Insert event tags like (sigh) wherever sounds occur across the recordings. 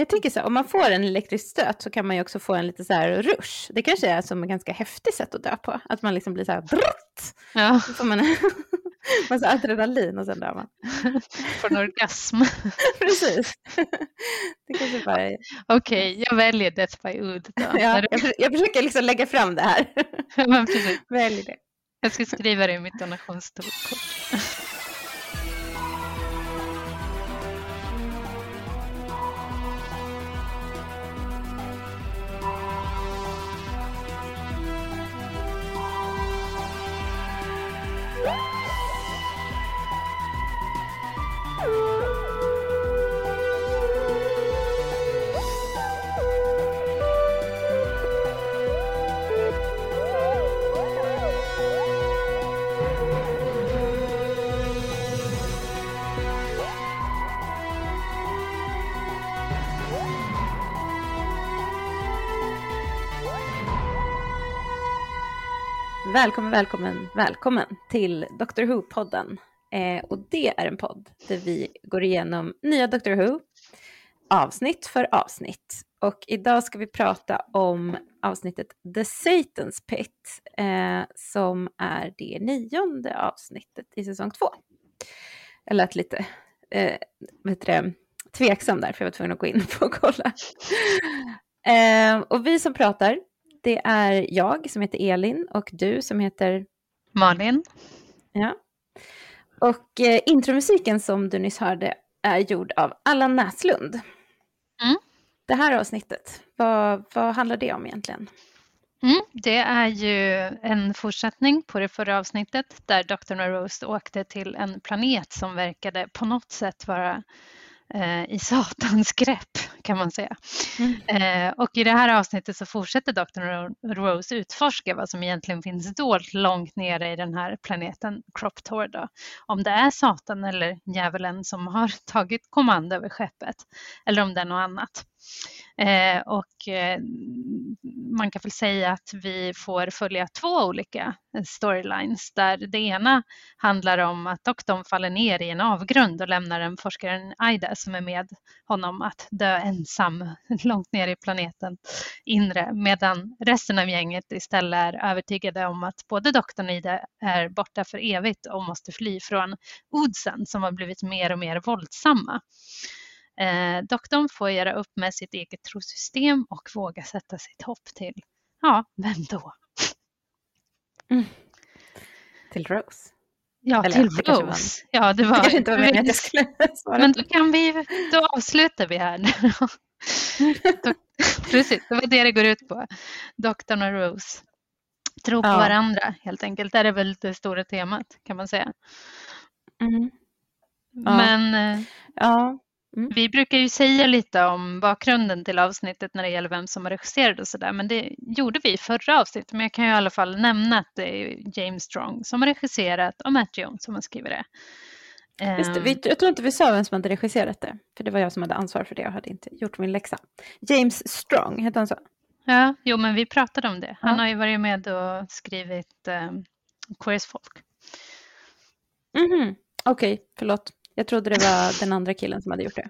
jag tänker så här, om man får en elektrisk stöt så kan man ju också få en lite så här rush. Det kanske är som ett ganska häftigt sätt att dö på. Att man liksom blir så här brrrt. Ja. Så får man (laughs) massa adrenalin och sen dör man. (laughs) Får en orgasm. (laughs) Precis. Det kanske bara är... Okej, okay, jag väljer Death by Ood då. Ja, jag, jag försöker liksom lägga fram det här. Men precis. Välj det. Jag ska skriva det i mitt donationskort. Välkommen, välkommen, välkommen till Doctor Who-podden. Eh, och det är en podd där vi går igenom nya Doctor Who, avsnitt för avsnitt. Och idag ska vi prata om avsnittet The Satan's Pit, eh, som är det nionde avsnittet i säsong två. Jag lät lite eh, vet det, tveksam där, för jag var tvungen att gå in (laughs) och kolla. Eh, och vi som pratar det är jag som heter Elin och du som heter Malin. Ja. Och eh, intromusiken som du nyss hörde är gjord av Allan Näslund. Mm. Det här avsnittet, vad, vad handlar det om egentligen? Mm, det är ju en fortsättning på det förra avsnittet där Dr. Rose åkte till en planet som verkade på något sätt vara eh, i satans grepp kan man säga. Mm. Eh, och i det här avsnittet så fortsätter Dr. Rose utforska vad som egentligen finns dolt långt nere i den här planeten Croptor då. Om det är Satan eller djävulen som har tagit kommando över skeppet eller om det är något annat. Eh, och eh, man kan väl säga att vi får följa två olika storylines där det ena handlar om att doktorn faller ner i en avgrund och lämnar en forskaren Aida som är med honom att dö ensam (laughs) långt ner i planeten inre medan resten av gänget istället är övertygade om att både doktorn och Ida är borta för evigt och måste fly från Odsen som har blivit mer och mer våldsamma. Eh, doktorn får göra upp med sitt eget trosystem och våga sätta sitt hopp till, ja, vem då? Mm. Till Rose? Ja, Eller, till Rose. Ja, det var... Det inte var meningen att jag (laughs) skulle svara. Men då kan vi, då avslutar vi här. (laughs) precis, det var det det går ut på. Doktorn och Rose. Tro på ja. varandra helt enkelt. Det är väl det stora temat kan man säga. Mm. Ja. Men eh, ja. Mm. Vi brukar ju säga lite om bakgrunden till avsnittet när det gäller vem som har regisserat och sådär, men det gjorde vi i förra avsnittet. Men jag kan ju i alla fall nämna att det är James Strong som har regisserat och Matt Jones som har skrivit det. Just det, vi, jag tror inte vi sa vem som hade regisserat det, för det var jag som hade ansvar för det och hade inte gjort min läxa. James Strong, hette han så? Ja, jo men vi pratade om det. Han ja. har ju varit med och skrivit um, Queers Folk. Mm -hmm. Okej, okay, förlåt. Jag trodde det var den andra killen som hade gjort det.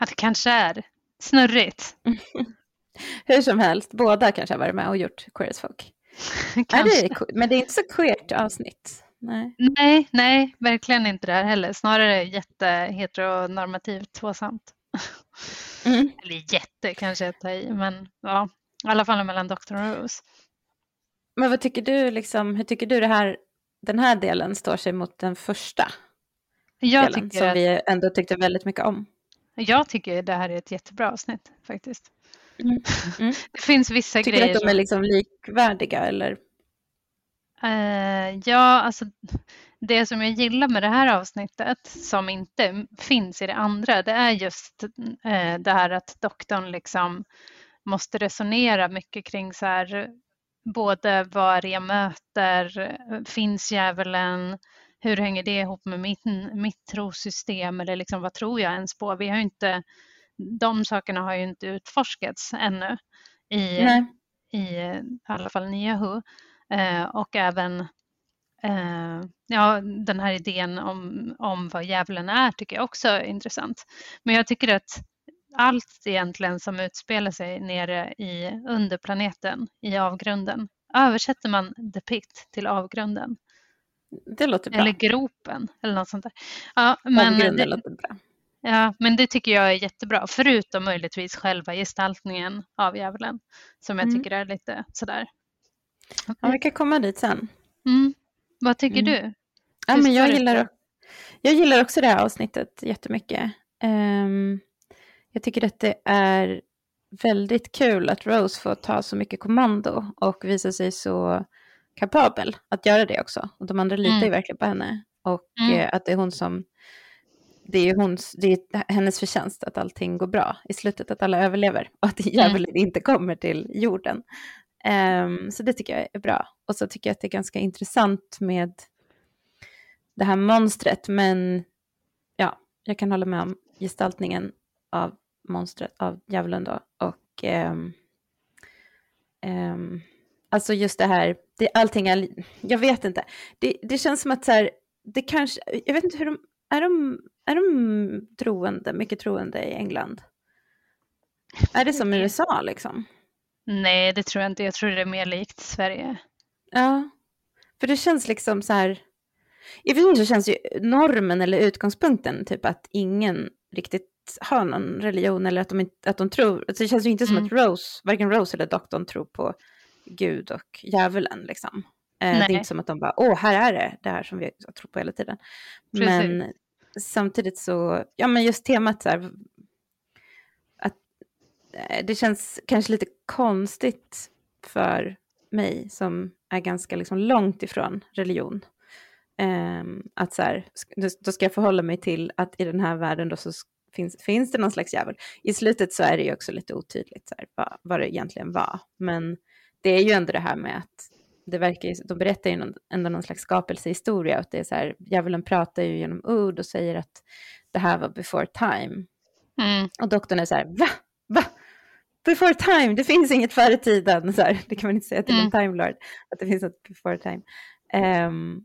Ja, det kanske är. Snurrigt. (laughs) Hur som helst, båda kanske har varit med och gjort Queer as Folk. (laughs) Är det, men det är inte så queert avsnitt. Nej. nej, nej, verkligen inte det här heller. Snarare jätteheteronormativt tvåsamt. Mm. (laughs) Eller jätte kanske jag tar i, men ja, i alla fall mellan Dr. och Rose. Men vad tycker du, liksom, hur tycker du det här, den här delen står sig mot den första? Jag delen, som att, vi ändå tyckte väldigt mycket om. Jag tycker det här är ett jättebra avsnitt faktiskt. Mm. Mm. (laughs) Det finns vissa tycker grejer. Tycker du att de är liksom likvärdiga eller? Uh, ja, alltså det som jag gillar med det här avsnittet som inte finns i det andra, det är just uh, det här att doktorn liksom måste resonera mycket kring så här både vad jag möter, finns djävulen, hur hänger det ihop med mitt, mitt trosystem eller liksom, vad tror jag ens på? Vi har inte, de sakerna har ju inte utforskats ännu i, i, i alla fall nya Who. Eh, och även eh, ja, den här idén om, om vad djävulen är tycker jag också är intressant. Men jag tycker att allt egentligen som utspelar sig nere i underplaneten, i avgrunden. Översätter man the pit till avgrunden? Det låter bra. Eller gropen eller något sånt där. Ja, men Avgrunden det, låter bra. ja, men det tycker jag är jättebra, förutom möjligtvis själva gestaltningen av djävulen, som jag Mm. tycker är lite sådär. Ja, vi kan komma dit sen. Mm. Vad tycker Mm. du? Ja, men jag, gillar, jag gillar också det här avsnittet jättemycket. Um, jag tycker att det är väldigt kul att Rose får ta så mycket kommando och visa sig så kapabel att göra det också. Och de andra litar ju Mm. verkligen på henne. Och Mm. eh, att det är hon som... Det är ju hons, det är hennes förtjänst att allting går bra i slutet, att alla överlever och att (laughs) djävulen inte kommer till jorden. Ehm, så det tycker jag är bra. Och så tycker jag att det är ganska intressant med det här monstret, men ja, jag kan hålla med om gestaltningen av monstret, av djävulen då. Och ehm, ehm, alltså just det här, det, allting är, jag vet inte, det, det känns som att så här, det kanske, jag vet inte hur de, är de, är de troende, mycket troende i England? Är det som i USA liksom? Nej, det tror jag inte. Jag tror det är mer likt Sverige. Ja, för det känns liksom så här, i och för sig känns ju normen eller utgångspunkten typ att ingen riktigt har någon religion eller att de, inte, att de tror, alltså det känns ju inte som Mm. att Rose, varken Rose eller doktorn tror på Gud och djävulen liksom. Eh, det är inte som att de bara, åh, här är det, det här som vi har trott på hela tiden. Precis. Men samtidigt så, ja men just temat så här, att eh, det känns kanske lite konstigt för mig som är ganska liksom långt ifrån religion. Ehm, att så här, då- ska jag förhålla mig till att i den här världen då så finns, finns det någon slags djävul. I slutet så är det ju också lite otydligt så här, vad, vad det egentligen var. Men det är ju ändå det här med att det verkar de berättar ju någon, ändå någon slags skapelsehistoria. Och det är så här, djävulen pratar ju genom ord och säger att det här var before time. Mm. Och doktorn är så här, va? Va? Before time, det finns inget före tiden. Så här, det kan man inte säga till en Mm. time lord, att det finns något before time. Ehm,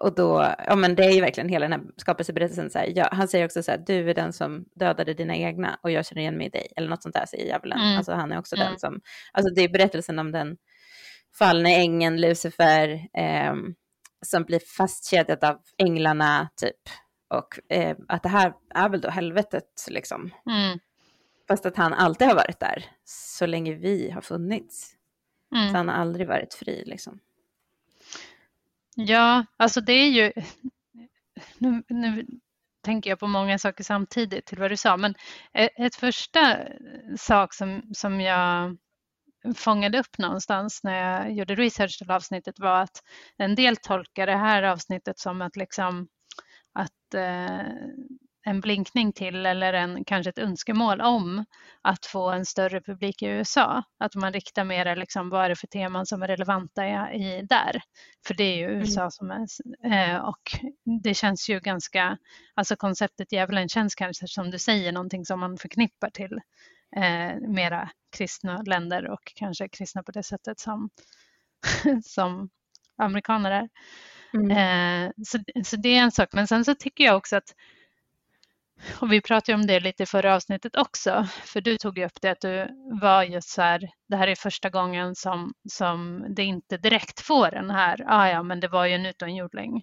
och då, ja men det är ju verkligen hela den här skapelseberättelsen. Så här, ja, han säger också så här, du är den som dödade dina egna och jag känner igen mig i dig. Eller något sånt där säger djävulen. Mm. Alltså han är också Mm. den som, alltså det är berättelsen om den fallne ängeln Lucifer ehm, som blir fastkedjad av änglarna typ. Och eh, att det här är väl då helvetet liksom. Mm. Fast att han alltid har varit där så länge vi har funnits. Så Mm. han har aldrig varit fri liksom. Ja, alltså det är ju... Nu, nu tänker jag på många saker samtidigt till vad du sa, men e- ett första sak som, som jag fångade upp någonstans när jag gjorde research till avsnittet var att en del tolkar det här avsnittet som att liksom att eh, en blinkning till eller en, kanske ett önskemål om att få en större publik i USA. Att man riktar mer liksom, vad är det för teman som är relevanta i, i där. För det är ju USA som är, eh, och det känns ju ganska, alltså konceptet djävulen känns kanske som du säger någonting som man förknippar till eh, mera kristna länder och kanske kristna på det sättet som, (laughs) som amerikaner är. Mm. Eh, så, så det är en sak. Men sen så tycker jag också att, och vi pratade om det lite i förra avsnittet också, för du tog ju upp det att du var just så här, det här är första gången som, som det inte direkt får den här, ah, ja men det var ju en utomjording.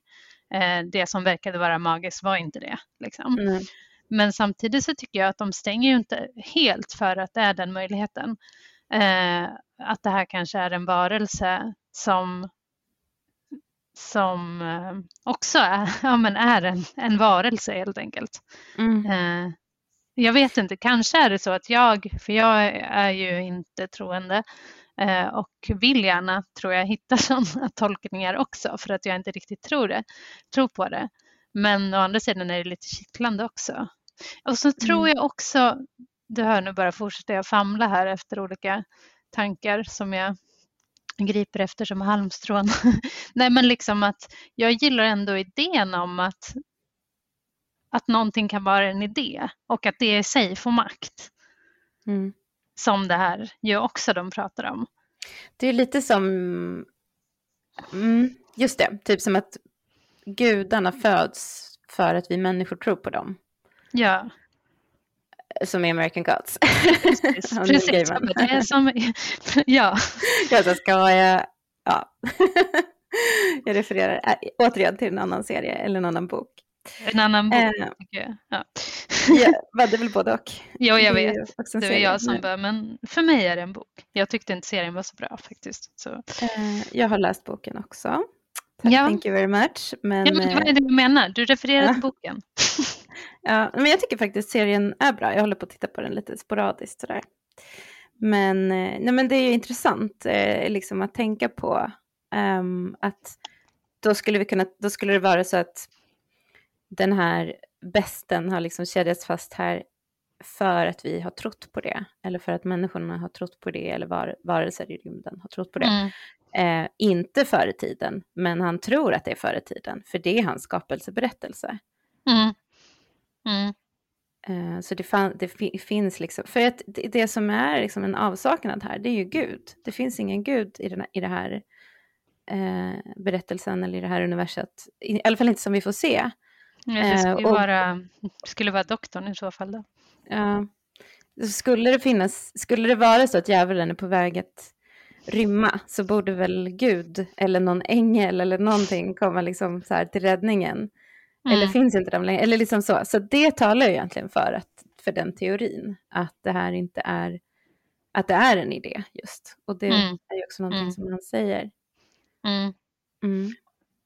Eh, det som verkade vara magiskt var inte det. Liksom. Mm. Men samtidigt så tycker jag att de stänger ju inte helt för att det är den möjligheten. Eh, att det här kanske är en varelse som, som eh, också är, (laughs) ja, men är en, en varelse helt enkelt. Mm. Eh, jag vet inte, kanske är det så att jag, för jag är ju inte troende eh, och vill gärna, tror jag, hitta (laughs) sådana tolkningar också för att jag inte riktigt tror det, tror på det. Men å andra sidan är det lite kittlande också. Och så tror Mm. jag också, du hör nu bara fortsätter jag famla här efter olika tankar som jag griper efter som halmstrån. (laughs) Nej men liksom att jag gillar ändå idén om att, att någonting kan vara en idé och att det i sig får makt. Mm. Som det här ju också de pratar om. Det är lite som, mm, just det, typ som att gudarna föds för att vi människor tror på dem. Ja, Som i American Gods. Precis, (laughs) precis. det är som, (laughs) ja. Jag så ska jag, ja. (laughs) jag refererar äh, återigen till en annan serie eller en annan bok. En annan bok, äh, jag. Ja. ja, det är väl både och. Jo, jag vet. Det, det var jag som började, men för mig är det en bok. Jag tyckte inte serien var så bra faktiskt. Så. Äh, jag har läst boken också. Ja. Thank you very much. Men, ja, men vad är det du menar? Du refererar ja. till boken. Ja, men jag tycker faktiskt serien är bra. Jag håller på att titta på den lite sporadiskt sådär. Men, nej, men det är ju intressant eh, liksom att tänka på um, att då skulle, vi kunna, då skulle det vara så att den här besten har liksom kedjats fast här för att vi har trott på det, eller för att människorna har trott på det, eller var, varelser i rymden har trott på det. Mm. Eh, inte före tiden, men han tror att det är före tiden, för det är hans skapelseberättelse. Mm. Mm. Eh, så det, fan, det finns liksom, för att det, det, som är liksom en avsaknad här, det är ju Gud. Det finns ingen Gud i, den, i det här eh, berättelsen eller i det här universet. I, alla fall inte som vi får se. Det skulle, eh, och, vara, skulle vara doktorn i så fall då. Ja. Skulle det finnas, skulle det vara så att djävulen är på väg att rymma så borde väl Gud eller någon ängel eller någonting komma liksom så här till räddningen. Mm. Eller finns inte de längre? Eller liksom så. Så det talar ju egentligen för, att, för den teorin. Att det här inte är, att det är en idé just. Och det mm. är ju också någonting mm. som han säger. Mm. Mm.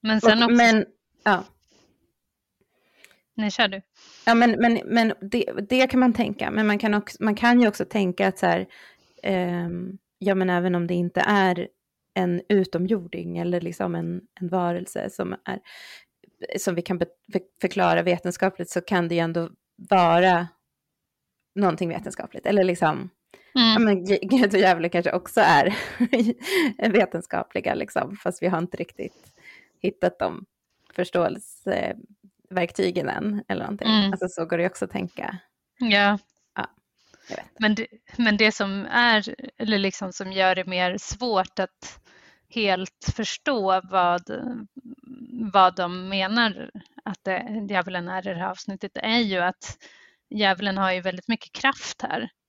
Men sen och, också... Men, ja. Nej, kör du. Ja, men, men, men det, det kan man tänka. Men man kan, också, man kan ju också tänka att så här, eh, ja men även om det inte är en utomjording eller liksom en, en varelse som, är, som vi kan förklara vetenskapligt så kan det ju ändå vara någonting vetenskapligt. Eller liksom, Mm. Ja, men Gud och djävulen kanske också är (laughs) vetenskapliga, liksom, fast vi har inte riktigt hittat de förståelseverktygen än. Eller någonting. Mm. Alltså, så går det också att tänka. Ja. ja men, det, men det som är, eller liksom som gör det mer svårt att helt förstå vad, vad de menar att det, djävulen är i det här avsnittet är ju att djävulen har ju väldigt mycket kraft här. (laughs)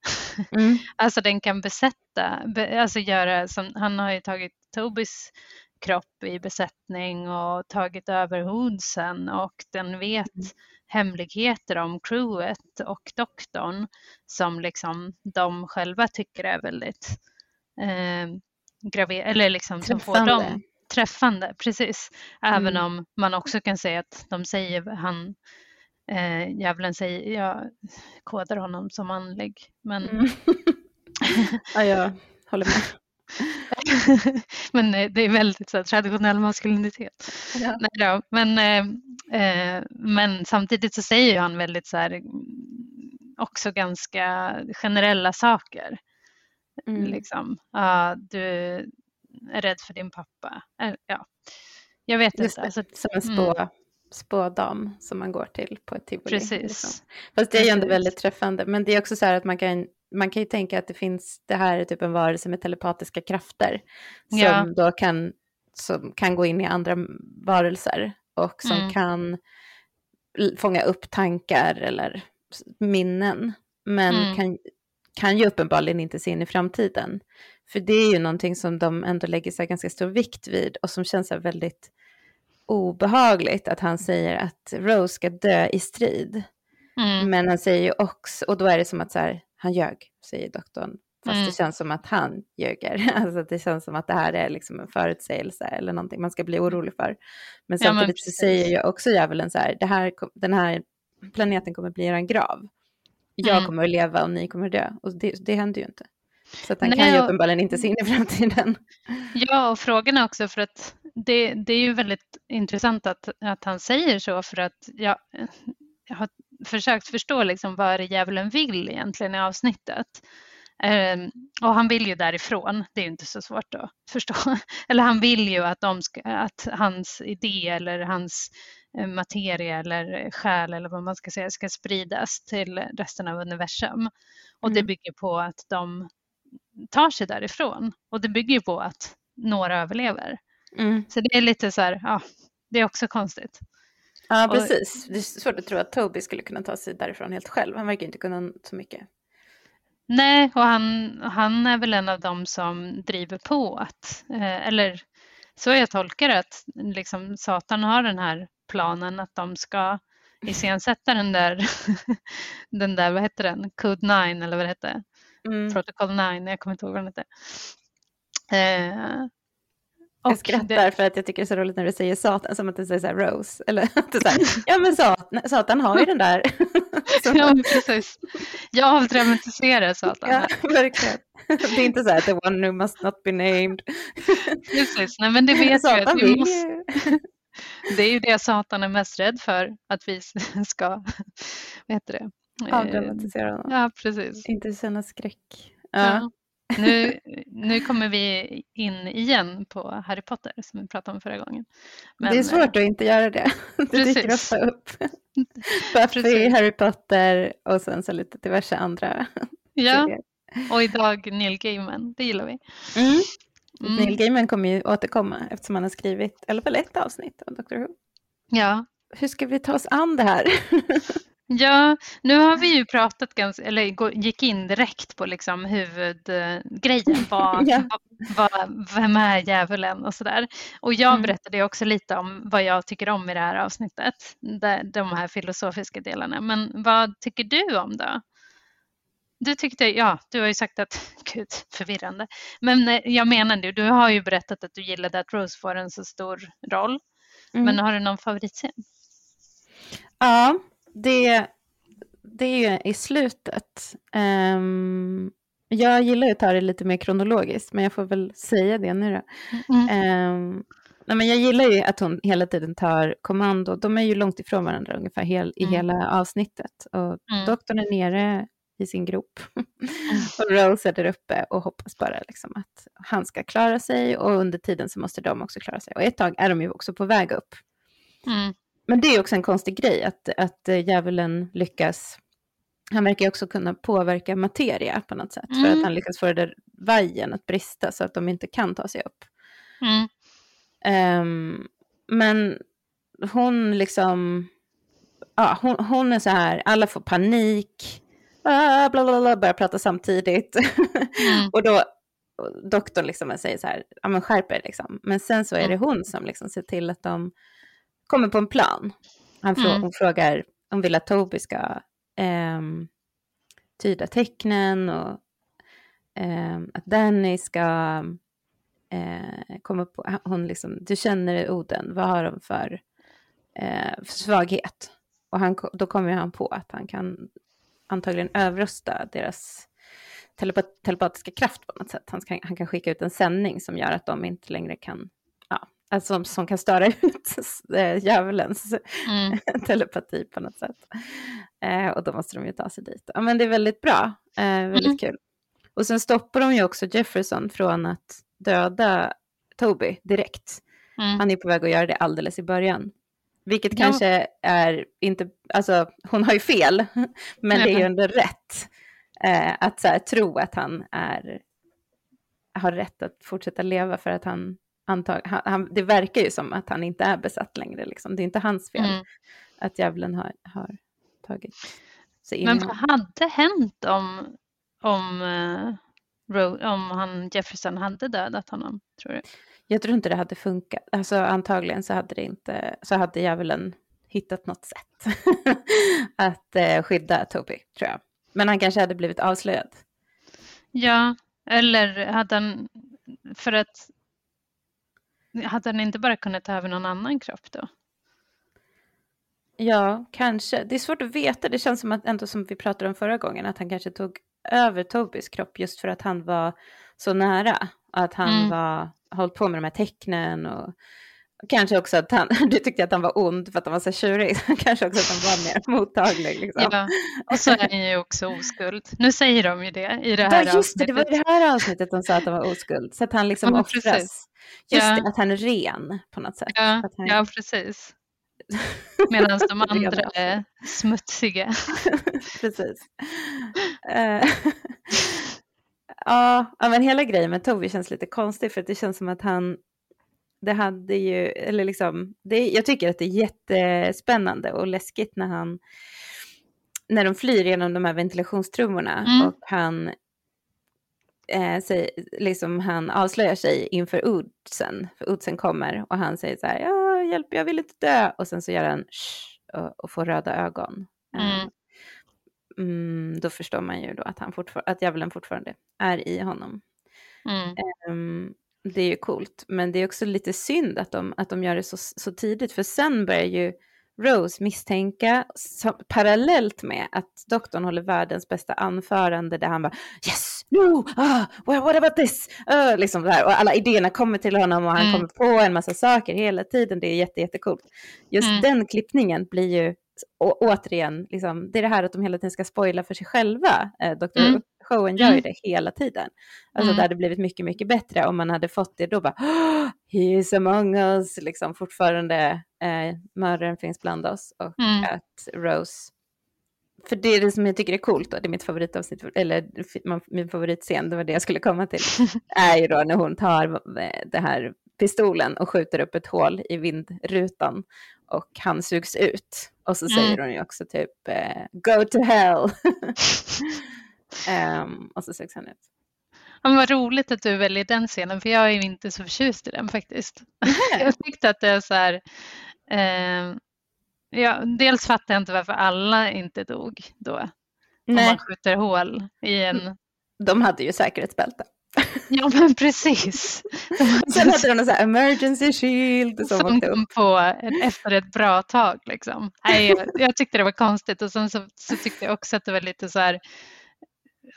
Mm. alltså den kan besätta, be, alltså göra som, han har ju tagit Tobis kropp i besättning och tagit över hoodsen och den vet mm. hemligheter om crewet och doktorn som liksom de själva tycker är väldigt eh, graver eller liksom som får dem träffande, precis. Även mm. om man också kan säga att de säger han eh, djävulen säger, jag kodar honom som manlig. Men... Mm. (laughs) ja, jag håller med. (laughs) men eh, det är väldigt så här, traditionell maskulinitet. Ja. Nej då, men, eh, eh, men samtidigt så säger han väldigt så här, också ganska generella saker. Mm. Liksom, uh, du är rädd för din pappa. Uh, ja. Jag vet Just inte. Alltså, som en spå, mm spådam som man går till på ett tivoli. Precis. Liksom. Fast det är ju ändå väldigt träffande. Men det är också så här att man kan, man kan ju tänka att det finns, det här är typ en varelse med telepatiska krafter. Som ja. då kan, som kan gå in i andra varelser. Och som mm. kan fånga upp tankar eller minnen. Men mm. kan, kan ju uppenbarligen inte se in i framtiden. För det är ju någonting som de ändå lägger sig ganska stor vikt vid och som känns väldigt obehagligt att han säger att Rose ska dö i strid. Mm. Men han säger ju också, och då är det som att så här, han ljög, säger doktorn. Fast mm. det känns som att han ljuger. (laughs) Alltså det känns som att det här är liksom en förutsägelse eller någonting man ska bli orolig för. Men samtidigt ja, men så säger ju också djävulen så här, här, den här planeten kommer bli en grav. Jag mm. kommer att leva och ni kommer att dö. Och det, det händer ju inte. Så att han Nej, kan ju uppenbarligen inte se in i framtiden. (laughs) Ja, och frågan är också för att det, det är ju väldigt intressant att, att han säger så för att jag, jag har försökt förstå liksom vad det djävulen vill egentligen i avsnittet. Um, och han vill ju därifrån, det är ju inte så svårt att förstå. (laughs) Eller han vill ju att, ska, att hans idé eller hans eh, materia eller själ eller vad man ska säga ska spridas till resten av universum. Och mm. det bygger på att de tar sig därifrån och det bygger på att några överlever. Mm. Så det är lite så här, ja, det är också konstigt. Ja, precis. Och, det är svårt att tro att Toby skulle kunna ta sig därifrån helt själv. Han verkar inte kunna så mycket. Nej, och han, han är väl en av dem som driver på att, eh, eller så jag tolkar det, att liksom Satan har den här planen att de ska iscensätta den där, (laughs) den där, vad heter den, Code 9 eller vad det hette, mm. Protocol 9, jag kommer inte ihåg vad den hette. Eh, jag skrattar det... för att jag tycker det är så roligt när du säger Satan, som att du säger så här Rose. Eller (laughs) att du säger, ja men Satan, Satan har ju den där. (laughs) ja, precis. Jag avdramatiserar Satan. Ja, (laughs) verkligen. Det är inte så här, the one who must not be named. precis, nej men det vet Satan jag. Att vi måste... Det är ju det Satan är mest rädd för, att vi ska, vad heter det? Avdramatisera honom. Ja, precis. Inte känna skräck. Ja. ja. Nu, nu kommer vi in igen på Harry Potter som vi pratade om förra gången. Men, det är svårt att inte göra det. (laughs) Det precis. dyker ofta upp. (laughs) Buffy, Harry Potter och sen så lite diverse andra. Ja, och idag Neil Gaiman, det gillar vi. Mm. Mm. Neil Gaiman kommer ju återkomma eftersom han har skrivit i alla fall ett avsnitt av Doctor Who. Ja. Hur ska vi ta oss an det här? (laughs) Ja, nu har vi ju pratat ganska, eller gick in direkt på liksom huvudgrejen. (laughs) Vad, ja. vad, vem är djävulen och sådär. Och jag mm. berättade också lite om vad jag tycker om i det här avsnittet. De här filosofiska delarna. Men vad tycker du om då? Du tyckte, ja, du har ju sagt att, (laughs) gud, förvirrande. Men eh, jag menar du, du har ju berättat att du gillade att Rose får en så stor roll. Mm. Men har du någon favoritscen? Ja, det, det är i slutet. Um, jag gillar ju att ta det lite mer kronologiskt, men jag får väl säga det nu då. Mm. Um, nej, men jag gillar ju att hon hela tiden tar kommando. De är ju långt ifrån varandra ungefär hel, i mm. hela avsnittet. Och mm. doktorn är nere i sin grop. Mm. (laughs) och Rose är där uppe och hoppas bara liksom att han ska klara sig. Och under tiden så måste de också klara sig. Och ett tag är de ju också på väg upp. Mm. Men det är också en konstig grej att, att eh, djävulen lyckas. Han verkar också kunna påverka materia på något sätt. Mm. För att han lyckas få det där vajen att brista så att de inte kan ta sig upp. Mm. Um, men hon liksom, ja, hon, hon, är så här, alla får panik, ah, bla bla bla, börjar prata samtidigt. Mm. (laughs) och då, doktorn liksom säger så här, ja men skärp er liksom. Men sen så är det hon som liksom ser till att de kommer på en plan. Han frå mm. Hon frågar, hon vill att Toby ska eh, tyda tecknen och eh, att Danny ska eh, komma på, hon liksom, du känner Oden, vad har de för, eh, för svaghet? Och han, då kommer han på att han kan antagligen överrösta deras telepat telepatiska kraft på något sätt. Han kan, han kan skicka ut en sändning som gör att de inte längre kan alltså, som, som kan störa (laughs) ut äh, djävulens mm. (laughs) telepati på något sätt. Eh, och då måste de ju ta sig dit. Ja, men det är väldigt bra, eh, väldigt mm. kul. Och sen stoppar de ju också Jefferson från att döda Toby direkt. Mm. Han är på väg att göra det alldeles i början. Vilket ja. kanske är inte, alltså hon har ju fel, (laughs) men det är ju ändå rätt. Eh, att så här, tro att han är, har rätt att fortsätta leva för att han antag, han, han, det verkar ju som att han inte är besatt längre. Liksom. Det är inte hans fel mm. att djävulen har, har tagit sig in. Men vad hade hänt om, om, uh, om han Jefferson hade dödat honom, tror du? Jag tror inte det hade funkat. Alltså, antagligen så hade, det inte, så hade djävulen hittat något sätt (laughs) att uh, skydda Toby, tror jag. Men han kanske hade blivit avslöjad. Ja, eller hade han, för att hade han inte bara kunnat ta över någon annan kropp då? Ja, kanske. Det är svårt att veta. Det känns som att, ändå som vi pratade om förra gången, att han kanske tog över Tobis kropp just för att han var så nära. Att han mm. var, hållit på med de här tecknen och kanske också att han, (laughs) du tyckte att han var ond för att han var så tjurig. (laughs) kanske också att han var mer (laughs) mottaglig. Liksom. Ja, och så är han ju också oskuld. Nu säger de ju det i det här ja, just det, det var i det här avsnittet de sa att han var oskuld. Så att han liksom ja, offras. Precis. Just ja. det, att han är ren på något sätt. Ja, han... ja precis. Medan de andra är smutsiga. precis. Uh, ja, men hela grejen med Toby känns lite konstig för det känns som att han, det hade ju, eller liksom, det, jag tycker att det är jättespännande och läskigt när han, när de flyr genom de här ventilationstrummorna mm. och han, eh, säger, liksom han avslöjar sig inför Udsen, för Udsen kommer och han säger så här, ja, hjälp, jag vill inte dö, och sen så gör han och, och får röda ögon. Mm. Mm, då förstår man ju då att, han att djävulen fortfarande är i honom. Mm. Um, det är ju coolt, men det är också lite synd att de, att de gör det så, så tidigt, för sen börjar ju Rose misstänka, som, parallellt med att doktorn håller världens bästa anförande där han bara yes, no, ah, what about this? Uh, liksom där. Och alla idéerna kommer till honom och han mm. kommer på en massa saker hela tiden. Det är jätte, jättecoolt. Just mm. den klippningen blir ju å, återigen, liksom, det är det här att de hela tiden ska spoila för sig själva. Eh, Dr. Mm. Showen gör ju mm. det hela tiden. Alltså mm. det hade blivit mycket, mycket bättre om man hade fått det då bara, he is among us, liksom fortfarande eh, mördaren finns bland oss och mm. att Rose för det är det som jag tycker är coolt, och det är mitt favoritavsnitt, eller min favoritscen, det var det jag skulle komma till, (laughs) är ju då när hon tar det här pistolen och skjuter upp ett hål i vindrutan och han sugs ut. Och så säger mm. hon ju också typ eh, go to hell. (laughs) (laughs) um, så sugs han ut. Ja, vad roligt att du väljer den scenen, för jag är inte så förtjust i den faktiskt. (laughs) jag tyckte att det är så här, eh, ja, dels fattar jag inte varför alla inte dog då. Nej. Om man skjuter hål i en... De hade ju säkerhetsbälte. (laughs) Ja men precis. (laughs) Sen hade de någon sån här emergency shield. Som, som kom på efter ett bra tag. Liksom. Nej, jag, jag tyckte det var konstigt och sen så, så, tyckte jag också att det var lite så här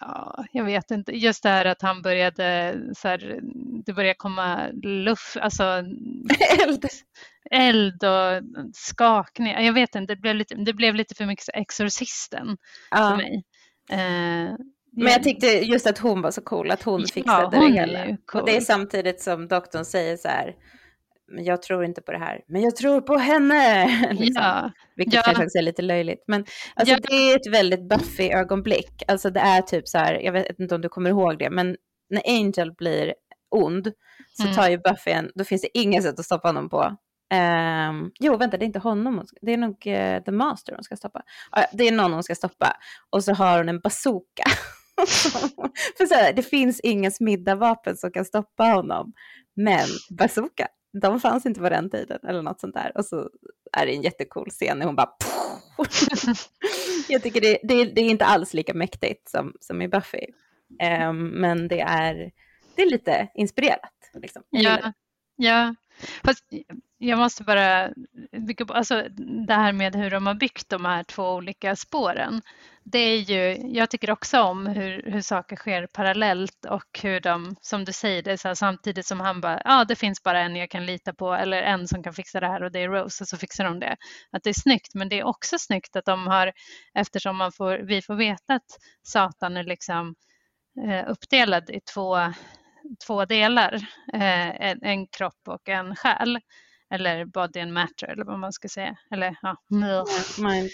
ja, jag vet inte, just det här att han började, så här, det började komma luft, alltså (laughs) eld, eld och skakningar. Jag vet inte, det blev lite, det blev lite för mycket Exorcisten ja. för mig. Eh, men jag tyckte just att hon var så cool, att hon fixade ja, hon det hela. Cool. Och det är samtidigt som doktorn säger så här, jag tror inte på det här, men jag tror på henne. (laughs) liksom. ja. Vilket ja. kanske är lite löjligt. Men alltså, ja. det är ett väldigt Buffy-ögonblick. Alltså det är typ så här, jag vet inte om du kommer ihåg det, men när Angel blir ond så mm. tar ju Buffy en, då finns det inget sätt att stoppa honom på. Um, jo, vänta, det är inte honom, det är nog uh, The Master hon ska stoppa. Uh, det är någon hon ska stoppa. Och så har hon en bazooka. (laughs) För så här, det finns inga smidda vapen som kan stoppa honom. Men bazooka, de fanns inte på den tiden eller något sånt där. Och så är det en jättecool scen när hon bara... (laughs) jag tycker det, det, det, är inte alls lika mäktigt som, som i Buffy. Um, men det är, det är lite inspirerat. Liksom. Ja, ja. Fast jag måste bara, alltså det här med hur de har byggt de här två olika spåren. Det är ju, jag tycker också om hur, hur saker sker parallellt och hur de, som du säger, det så här, samtidigt som han bara, ja det finns bara en jag kan lita på eller en som kan fixa det här och det är Rose och så fixar de det. Att det är snyggt, men det är också snyggt att de har, eftersom man får, vi får veta att Satan är liksom eh, uppdelad i två två delar, eh, en, en, kropp och en själ. Eller body and matter eller vad man ska säga. Eller ja, mind.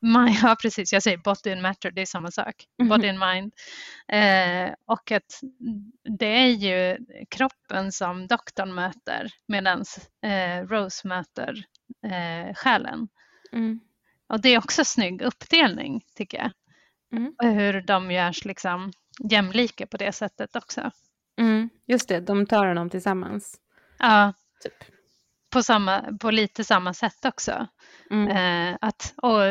mind. Ja, precis. Jag säger body and matter, det är samma sak. Mm. Body and mind. Eh, och att det är ju kroppen som doktorn möter medan eh, Rose möter eh, själen. Mm. Och det är också snygg uppdelning tycker jag. Mm. Hur de görs liksom jämlika på det sättet också. Mm, just det, de tar honom tillsammans. Ja, typ. på, samma, på lite samma sätt också. Mm. Eh, att, och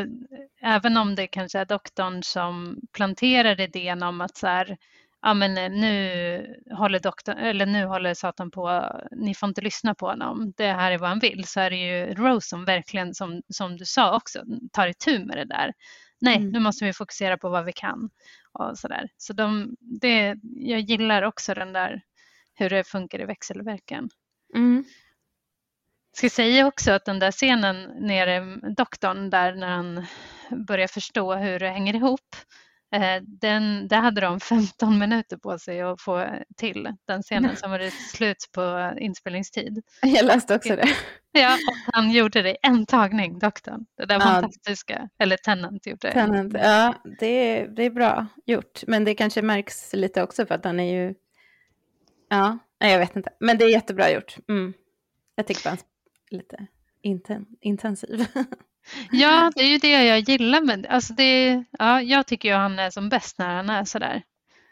även om det kanske är doktorn som planterar idén om att så här, ja men nu håller, doktorn, eller nu håller Satan på, ni får inte lyssna på honom, det här är vad han vill, så är det ju Rose som verkligen, som, som du sa också, tar itu med det där. Nej, mm. nu måste vi fokusera på vad vi kan och sådär. Så de, det, jag gillar också den där hur det funkar i växelverkan. Mm. Ska säga också att den där scenen nere, doktorn där när han börjar förstå hur det hänger ihop, den, där hade de (laughs) 15 minuter på sig att få till den scenen (laughs) som var slut på inspelningstid. Jag läste också det. (laughs) Ja, och han gjorde det i en tagning, doktorn. Det där ja. fantastiska, eller Tennant gjorde det. Tennant, ja, det är, det är bra gjort. Men det kanske märks lite också för att han är ju, ja, jag vet inte. Men det är jättebra gjort. Mm. Jag tycker bara han lite inten intensiv. Ja, det är ju det jag gillar med alltså det. Ja, jag tycker ju han är som bäst när han är sådär.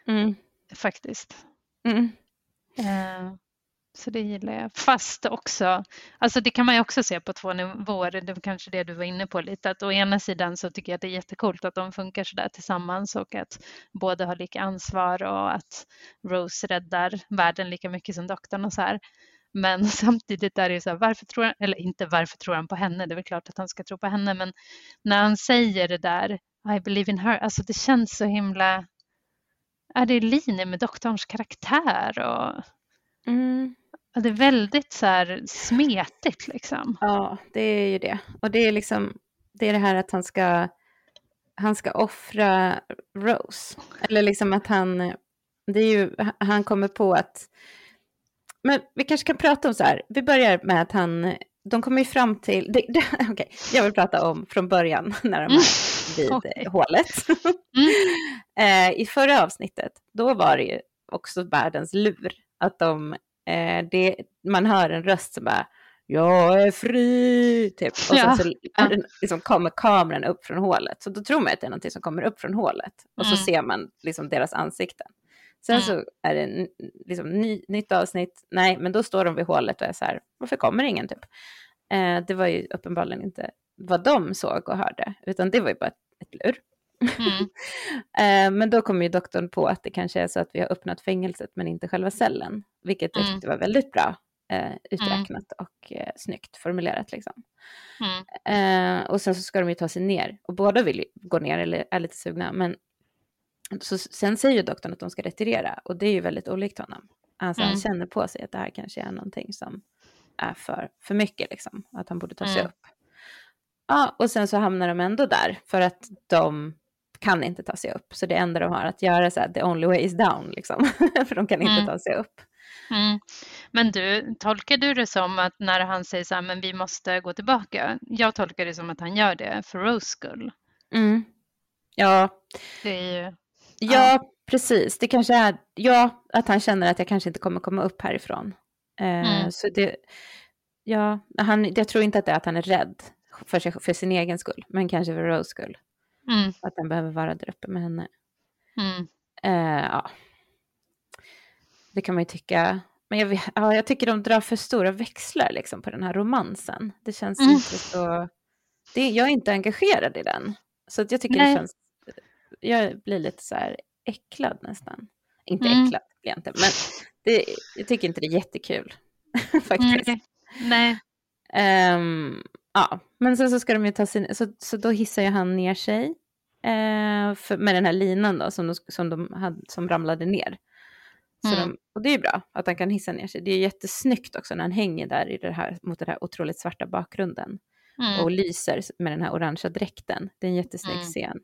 Mm. Faktiskt. Mm. Eh, så det gillar jag. Fast också, alltså det kan man ju också se på två nivåer. Det var kanske det du var inne på lite. Att å ena sidan så tycker jag att det är jättekult att de funkar sådär tillsammans och att båda har lika ansvar och att Rose räddar världen lika mycket som doktorn och så här. Men (laughs) samtidigt är det ju så här, varför tror han, eller inte varför tror han på henne, det är väl klart att han ska tro på henne, men när han säger det där, I believe in her, alltså det känns så himla, är det i linje med doktorns karaktär och Mm. Ja, det är väldigt så här smetigt liksom. Ja, det är ju det. Och det är liksom, det är det här att han ska, han ska offra Rose. Eller liksom att han, det är ju, han kommer på att, men vi kanske kan prata om så här, vi börjar med att han, de kommer ju fram till, det, det, (laughs) okay, jag vill prata om från början (laughs) när de är vid okay. hålet. Mm. (laughs) eh, I förra avsnittet, då var det ju också världens lur att de, eh, det, man hör en röst som bara jag är fri, typ. Och ja. sen så den, liksom, kommer kameran upp från hålet. Så då tror man att det är någonting som kommer upp från hålet. Och mm. så ser man liksom deras ansikten. Sen mm. så är det liksom ny, nytt avsnitt. Nej, men då står de vid hålet och är så här, varför kommer ingen typ? Eh, det var ju uppenbarligen inte vad de såg och hörde, utan det var ju bara ett, ett lur. Mm. (laughs) Eh, men då kommer ju doktorn på att det kanske är så att vi har öppnat fängelset men inte själva cellen, vilket jag mm. tyckte var väldigt bra eh, uträknat mm. och eh, snyggt formulerat. Liksom. Mm. Eh, och sen så ska de ju ta sig ner och båda vill gå ner eller är lite sugna. Men så, sen säger ju doktorn att de ska retirera och det är ju väldigt olikt honom. Alltså han mm. känner på sig att det här kanske är någonting som är för, för mycket, liksom, att han borde ta sig mm. upp. Ja, och sen så hamnar de ändå där för att de kan inte ta sig upp. Så det enda de har att göra är the only way is down, liksom. (laughs) för de kan inte mm. ta sig upp. Mm. Men du, tolkar du det som att när han säger så här, men vi måste gå tillbaka, jag tolkar det som att han gör det för Rose skull. Mm. Ja. Det är ju, ja, ja, precis. Det kanske är, ja, att han känner att jag kanske inte kommer komma upp härifrån. Eh, mm. Så det, ja, han, jag tror inte att det är att han är rädd för, sig, för sin egen skull, men kanske för Rose skull. Mm. Att han behöver vara där uppe med henne. Mm. Uh, ja. Det kan man ju tycka. Men jag, ja, jag tycker de drar för stora växlar liksom, på den här romansen. Det känns mm. inte så... Det, jag är inte engagerad i den. Så att jag tycker Nej. det känns... Jag blir lite så här äcklad nästan. Inte mm. äcklad blir jag inte, men det, jag tycker inte det är jättekul. (laughs) faktiskt. Nej. Um, Ja, men sen så ska de ju ta sin, så, så då hissar ju han ner sig eh, för, med den här linan då som, de, som, de hade, som ramlade ner. Så mm. de, och det är ju bra att han kan hissa ner sig. Det är jättesnyggt också när han hänger där i det här, mot den här otroligt svarta bakgrunden mm. och lyser med den här orangea dräkten. Det är en jättesnygg mm. scen.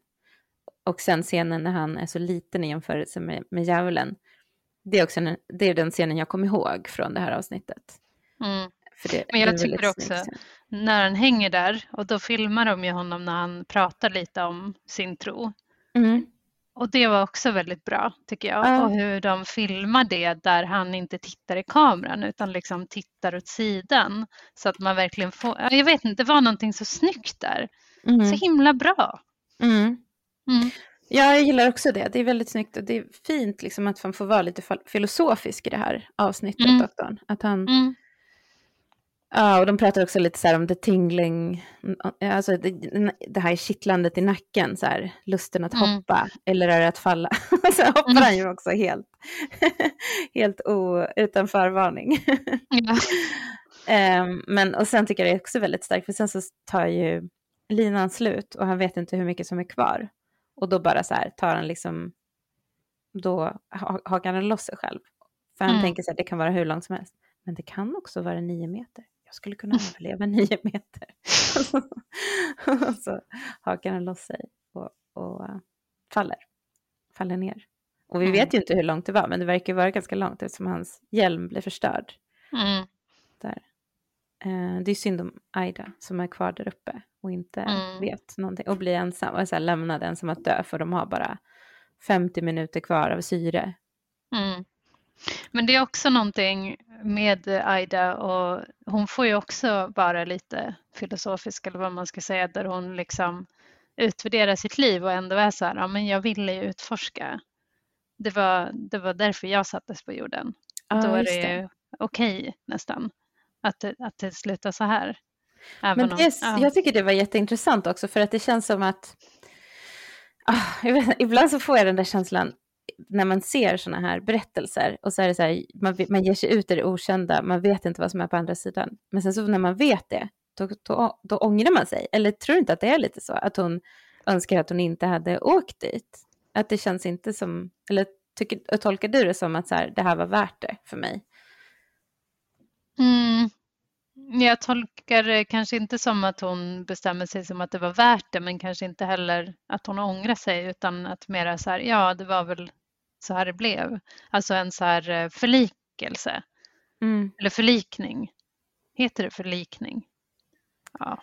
Och sen scenen när han är så liten i jämförelse med, med djävulen. Det är också en, det är den scenen jag kom ihåg från det här avsnittet. Mm. Det, Men jag tycker också när han hänger där och då filmar de ju honom när han pratar lite om sin tro. Mm. Och det var också väldigt bra tycker jag. Mm. Och hur de filmar det där han inte tittar i kameran utan liksom tittar åt sidan. Så att man verkligen får, jag vet inte, det var någonting så snyggt där. Mm. Så himla bra. Mm. Mm. Ja, jag gillar också det. Det är väldigt snyggt och det är fint liksom att man får vara lite filosofisk i det här avsnittet, mm. doktorn. Att han mm. Ja, och de pratar också lite så här om the tingling, alltså det, det här kittlandet i nacken, så här, lusten att mm. hoppa, eller är det att falla? (laughs) så hoppar mm. han ju också helt, (laughs) helt o, utan förvarning. ja. um, (laughs) men, och sen tycker jag det är också väldigt starkt, för sen så tar ju linan slut och han vet inte hur mycket som är kvar. Och då bara så här tar han liksom, då hakar han loss sig själv. För han mm. tänker sig att det kan vara hur långt som helst. Men det kan också vara nio meter jag skulle kunna överleva (laughs) nio meter. (laughs) och så hakar han loss sig och, och uh, faller, faller ner. Och vi mm. vet ju inte hur långt det var, men det verkar vara ganska långt eftersom hans hjälm blev förstörd. Mm. Där. Uh, det är synd om Aida som är kvar där uppe och inte mm. vet någonting och blir ensam och så här lämnad ensam att dö för de har bara 50 minuter kvar av syre. Mm. Men det är också någonting med Aida och hon får ju också vara lite filosofisk eller vad man ska säga där hon liksom utvärderar sitt liv och ändå är så här, ja men jag ville ju utforska. Det var, det var därför jag sattes på jorden. Ja, Då är det det. okej nästan att det, att det slutar så här. Men om- det, ja. jag tycker det var jätteintressant också för att det känns som att ah, (laughs) vet, ibland så får jag den där känslan när man ser sådana här berättelser och så är det så här, man, man ger sig ut i det okända, man vet inte vad som är på andra sidan. Men sen så när man vet det, då, då, då ångrar man sig. Eller tror du inte att det är lite så, att hon önskar att hon inte hade åkt dit? Att det känns inte som, eller tycker, tolkar du det som att så här, det här var värt det för mig? Mm. Jag tolkar det kanske inte som att hon bestämmer sig som att det var värt det, men kanske inte heller att hon ångrar sig, utan att mera så här, ja, det var väl så här det blev. Alltså en så här eh, förlikelse, Mm. eller förlikning. Heter det förlikning? Ja,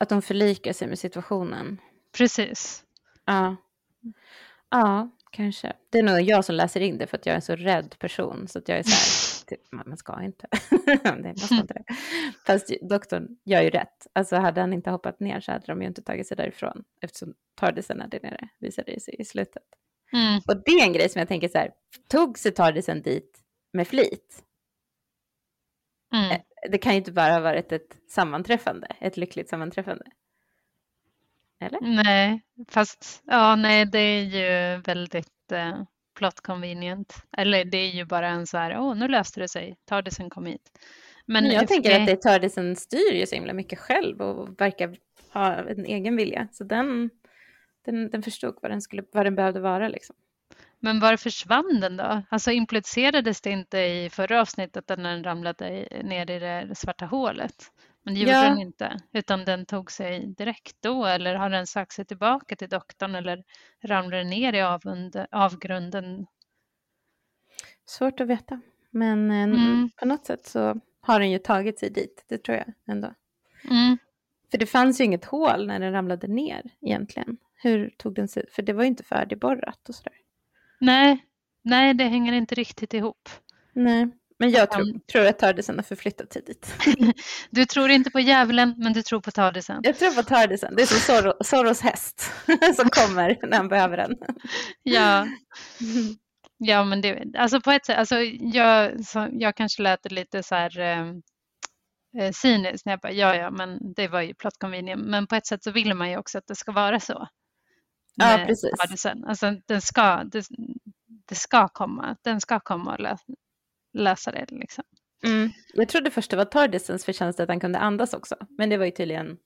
Att de förlikar sig med situationen. precis. Ja. Ja, kanske. Det är nog jag som läser in det för att jag är en så rädd person. Så att jag är så här, man (laughs) man ska inte. det måste inte det. Fast doktorn gör ju rätt. Alltså hade han inte hoppat ner så hade de ju inte tagit sig därifrån. Eftersom Tardisen är där nere, visade det sig i slutet. Mm. Och det är en grej som jag tänker så här, tog sig Tardisen dit med flit? Mm. Det kan ju inte bara ha varit ett sammanträffande, ett lyckligt sammanträffande. Eller? Nej, fast ja, nej, det är ju väldigt eh, plot convenient. Eller det är ju bara en så här, åh, nu löste det sig, Tardisen kom hit. Men Men jag tänker det- att det Tardisen styr ju så himla mycket själv och verkar ha en egen vilja. Så den, den, den förstod vad den, skulle, vad den behövde vara liksom. Men var försvann den då? Alltså implicerades det inte i förra avsnittet att den ramlade ner i det svarta hålet? Men det gjorde Ja. den inte, utan den tog sig direkt då, eller har den sökt sig tillbaka till doktorn eller ramlade ner i avund, avgrunden? Svårt att veta. Men eh, Mm. på något sätt så har den ju tagit sig dit. Det tror jag ändå. Mm. För det fanns ju inget hål när den ramlade ner egentligen. Hur tog den sig? För det var ju inte färdigborrat och sådär. Nej, nej, det hänger inte riktigt ihop. Nej. Men jag tror, Mm. tror att Tardisen har förflyttat sig dit. (laughs) Du tror inte på djävulen, men du tror på Tardisen. Jag tror på Tardisen. Det är som Zorro, Zorros häst (laughs) som kommer när han behöver den. Ja, ja men det, alltså på ett sätt, alltså jag, så, jag kanske lät lite så här eh, eh, cyniskt när jag bara, ja, ja, men det var ju plot convenient, men på ett sätt så vill man ju också att det ska vara så. Ja, precis. Alltså den ska, det, det ska komma, den ska komma och lösa, lösa det liksom. Mm. Jag trodde först det var Tardisens förtjänst att han kunde andas också. Men det var ju tydligen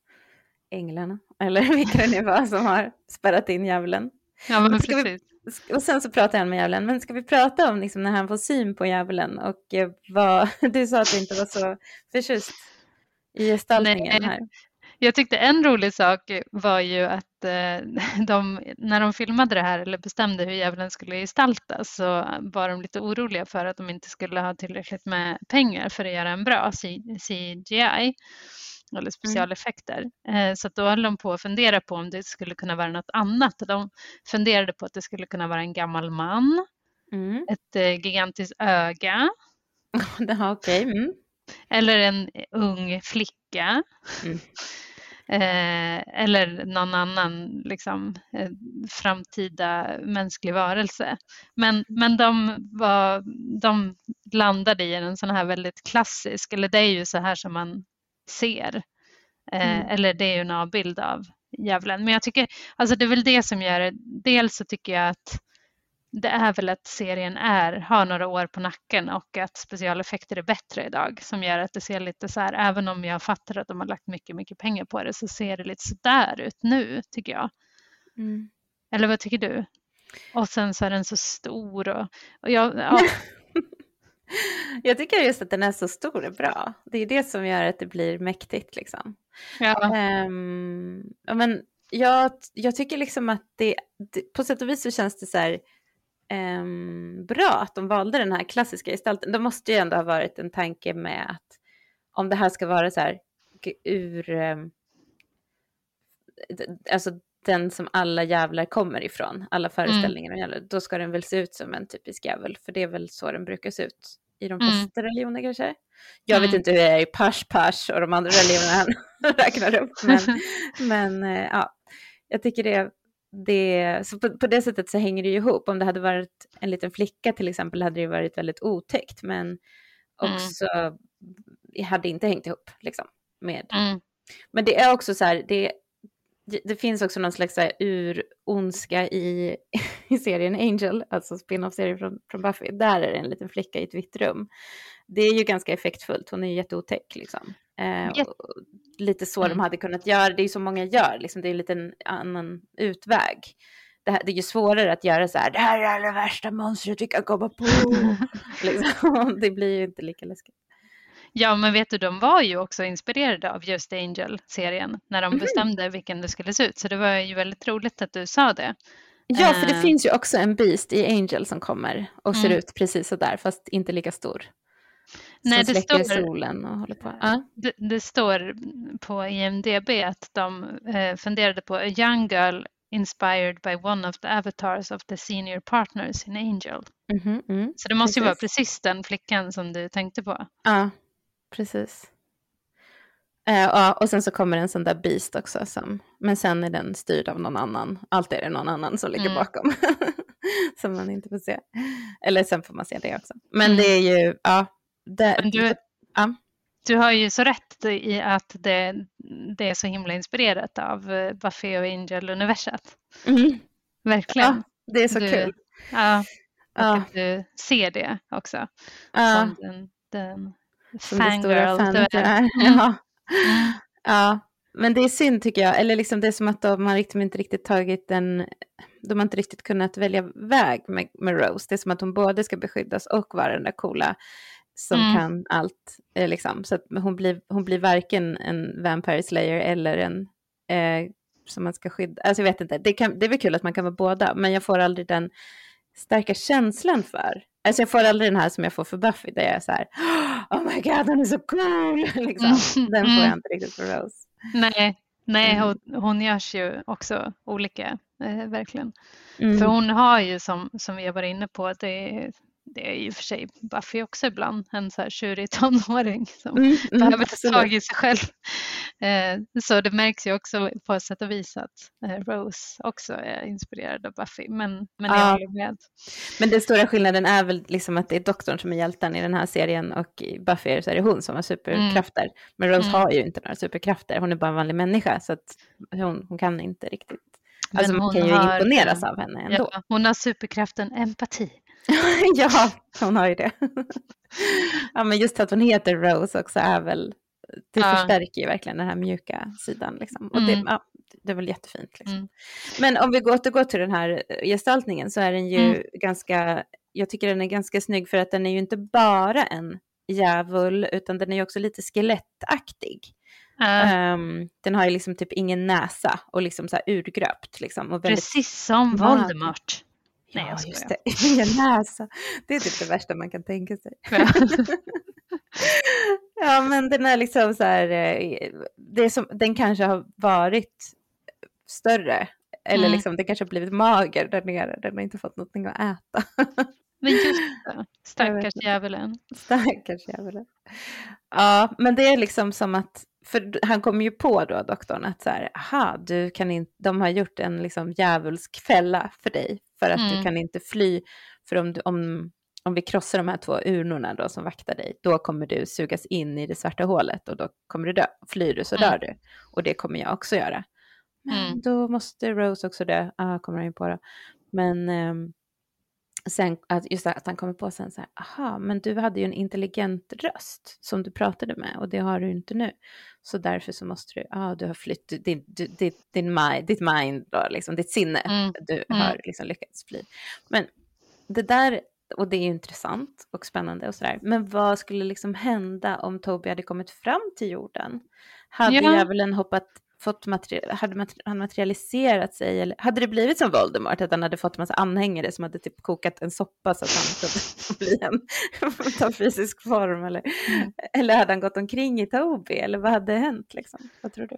änglarna, eller (laughs) vilka det nu var som har spärrat in djävulen. Ja, men Ska vi- precis. Och sen så pratar han med djävulen. Men ska vi prata om liksom när han får syn på djävulen? Och eh, vad, (laughs) du sa att du inte var så förtjust i gestaltningen Nej. här. Jag tyckte en rolig sak var ju att eh, (laughs) de, när de filmade det här eller bestämde hur djävulen skulle gestaltas så var de lite oroliga för att de inte skulle ha tillräckligt med pengar för att göra en bra CGI eller specialeffekter. Eh, Så då höll de på att fundera på om det skulle kunna vara något annat. De funderade på att det skulle kunna vara en gammal man, Mm. ett eh, gigantiskt öga (laughs) okej. Mm. eller en ung flicka. Eh, eller någon annan liksom, eh, framtida mänsklig varelse. Men, men de, var, de landade i en sån här väldigt klassisk, eller det är ju så här som man ser. Eh, Mm. Eller det är ju en avbild av djävulen. Men jag tycker, alltså det är väl det som gör det. Dels så tycker jag att det är väl att serien är, har några år på nacken och att specialeffekter är bättre idag som gör att det ser lite så här, även om jag fattar att de har lagt mycket, mycket pengar på det så ser det lite sådär ut nu tycker jag. Mm. Eller vad tycker du? Och sen så är den så stor och, och jag, ja, (laughs) Jag tycker just att den är så stor och bra. Det är det som gör att det blir mäktigt liksom. ja, ja, men jag, jag tycker liksom att det, det, på sätt och vis så känns det så här bra att de valde den här klassiska gestalten. Det måste ju ändå ha varit en tanke med att om det här ska vara så här ur, ehm, alltså den som alla jävlar kommer ifrån, alla föreställningar om jävlar, då ska den väl se ut som en typisk jävel, för det är väl så den brukar se ut i de mm. flesta mm. religioner kanske. Jag mm. vet inte hur det är i Pash Pash och de andra religionerna han (laughs) räknar upp, men, (laughs) men eh, ja, jag tycker det, det så på, på, det sättet så hänger det ju ihop. Om det hade varit en liten flicka till exempel hade det varit väldigt otäckt, men mm. också mm. hade inte hängt ihop liksom med. Mm. Men det är också så här, det, det finns också någon slags ur-ondska i, (laughs) i serien Angel, alltså spin-off-serien från, från Buffy. Där är det en liten flicka i ett vitt rum. Det är ju ganska effektfullt, hon är ju jätteotäck liksom. Eh, lite så mm. de hade kunnat göra, det är ju så många gör, liksom, det är en liten annan utväg. Det, här, det är ju svårare att göra så här, det här är det värsta monstret vi kan komma på. (laughs) liksom. (laughs) Det blir ju inte lika läskigt. Ja, men vet du, de var ju också inspirerade av just Angel-serien när de mm. bestämde vilken det skulle se ut. Så det var ju väldigt roligt att du sa det. Ja, för det uh, finns ju också en Beast i Angel som kommer och ser mm. ut precis så där, fast inte lika stor. Nej, som släcker står, solen och håller på. Ja. Det, det, står på IMDB att de eh, funderade på a young girl inspired by one of the avatars of the senior partners in Angel. Mm -hmm, mm, så det måste precis. ju vara precis den flickan som du tänkte på. Ja, precis. Uh, och sen så kommer en sån där Beast också, som, men sen är den styrd av någon annan. Alltid är det någon annan som ligger mm. bakom, (laughs) som man inte får se. Eller sen får man se det också. Men mm. det är ju, ja. Det, du, ja. du har ju så rätt i att det, det är så himla inspirerat av eh, Buffy och Angel-universat. Mm. Verkligen. Ja, det är så du, kul. Ja, och ja. att du ser det också. Ja. Som den, den som fangirl du är. (laughs) Ja. ja, men det är synd tycker jag. Eller liksom det är som att de har liksom inte riktigt tagit en... De har inte riktigt kunnat välja väg med, med Rose. Det är som att hon både ska beskyddas och vara den där coola som mm. kan allt. Eh, liksom. Så att hon blir, hon blir varken en Vampire Slayer eller en eh, som man ska skydda. Alltså jag vet inte, det, kan, det är väl kul att man kan vara båda, men jag får aldrig den starka känslan för Alltså jag får aldrig den här som jag får för Buffy, där jag är så här, (gasps) oh my god, hon är så cool, (laughs) liksom. Den får jag mm. inte riktigt för Rose. Nej, nej mm. hon, hon görs ju också olika, eh, verkligen. Mm. För hon har ju, som, som vi har varit inne på, det, det är ju för sig Buffy också ibland, en så här tjurig (laughs) tonåring som mm, mm, behöver ta tag i sig själv. Eh, så det märks ju också på sätt och vis att eh, Rose också är inspirerad av Buffy, men, men jag håller med. Men den stora skillnaden är väl liksom att det är doktorn som är hjälten i den här serien och i Buffy så är det hon som har superkrafter. Mm. Men Rose mm. har ju inte några superkrafter, hon är bara en vanlig människa så att hon, hon kan inte riktigt Alltså man kan ju har, imponeras av henne ändå. Ja, hon har superkraften empati. (laughs) ja, hon har ju det. (laughs) ja, men just att hon heter Rose också är väl, det ja. förstärker ju verkligen den här mjuka sidan. Liksom. Och mm. det, ja, det är väl jättefint. Liksom. Mm. Men om vi återgår till den här gestaltningen så är den ju mm. ganska, jag tycker den är ganska snygg för att den är ju inte bara en djävul utan den är ju också lite skelettaktig. Uh. Um, den har ju liksom typ ingen näsa och liksom så här urgröpt. Liksom, och väldigt... Precis som Voldemort. Nej, ja, just det. (laughs) Ingen näsa. Det är typ det värsta man kan tänka sig. Ja. (laughs) ja, men den är liksom så här, eh, det är som, den kanske har varit större. Eller mm. liksom, den kanske har blivit mager där nere, den har inte fått någonting att äta. (laughs) Men just det, stackars djävulen. Stackars djävulen. Ja, men det är liksom som att för han kommer ju på då, doktorn, att så här, aha, du kan inte, de har gjort en liksom djävulsk fälla för dig, för att mm. du kan inte fly, för om, du, om, om vi krossar de här två urnorna då som vaktar dig, då kommer du sugas in i det svarta hålet och då kommer du dö. Flyr du så mm. dör du. Och det kommer jag också göra. Men mm. då måste Rose också dö, ah, kommer han ju på då. Men um, sen att just att han kommer på sen så här, aha, men du hade ju en intelligent röst som du pratade med och det har du inte nu. Så därför så måste du, ja, ah, du har flytt, din, din, din mind, ditt mind, då, liksom, ditt sinne, mm. du mm. har liksom lyckats fly. Men det där, och det är ju intressant och spännande och sådär, men vad skulle liksom hända om Toby hade kommit fram till jorden? Hade ja. djävulen hoppat fått materi hade han materialiserat sig? Eller hade det blivit som Voldemort, att han hade fått en massa anhängare som hade typ kokat en soppa så att han kunde (laughs) bli en, (laughs) ta fysisk form? Eller, mm. eller hade han gått omkring i Toby? Eller vad hade hänt? Liksom? Vad tror du?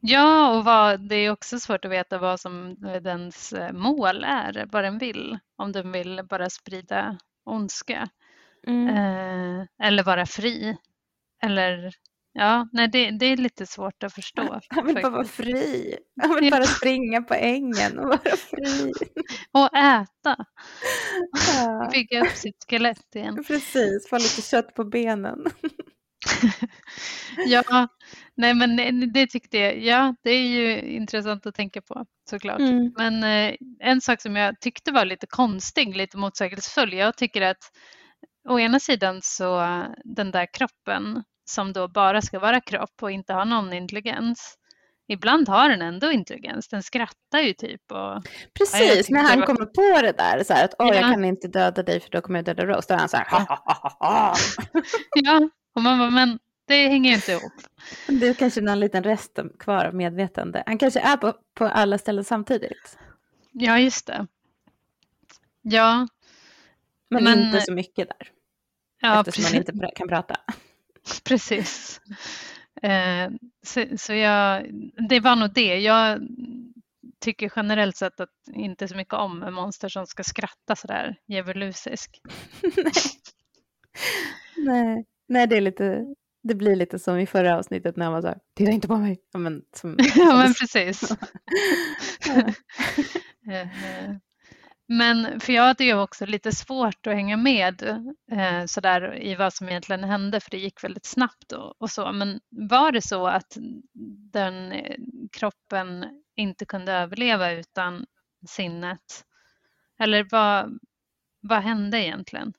Ja, och vad, det är också svårt att veta vad som dens eh, mål är, vad den vill. Om den vill bara sprida ondska. Mm. Eh, eller vara fri. Eller ja, nej det, det är lite svårt att förstå. (laughs) Han vill faktiskt. bara vara fri. Han vill bara springa på ängen och vara (laughs) fri. och äta. Ja. (laughs) Bygga upp sitt skelett igen. Precis, få lite kött på benen. ja, nej men det tyckte jag, ja det är ju intressant att tänka på såklart. Mm. Men eh, en sak som jag tyckte var lite konstig, lite motsägelsefull, jag tycker att å ena sidan så den där kroppen som då bara ska vara kropp och inte ha någon intelligens, ibland har den ändå intelligens. Den skrattar ju typ. Och, Precis, när han var... kommer på det där, så här, att åh, ja. jag kan inte döda dig för då kommer jag döda Rose. Då är han så här, ha, ha, ha, (laughs) ja, och man bara, men det hänger ju inte ihop. Det är kanske någon liten rest kvar av medvetande. Han kanske är på, på alla ställen samtidigt. Ja, just det. Ja. Men, men inte så mycket där. Ja, eftersom precis. man inte kan prata. (laughs) Precis. Eh, så, så jag, det var nog det. Jag tycker generellt sett att inte så mycket om monster som ska skratta sådär djävulusisk. (laughs) Nej. Nej. Det är lite, det blir lite som i förra avsnittet när han var så här, titta inte på mig. Ja, men, som, (laughs) ja, men precis. Eh, eh. Men för jag hade ju också lite svårt att hänga med eh, sådär i vad som egentligen hände för det gick väldigt snabbt och, och, så. Men var det så att den eh, kroppen inte kunde överleva utan sinnet? Eller vad, vad hände egentligen?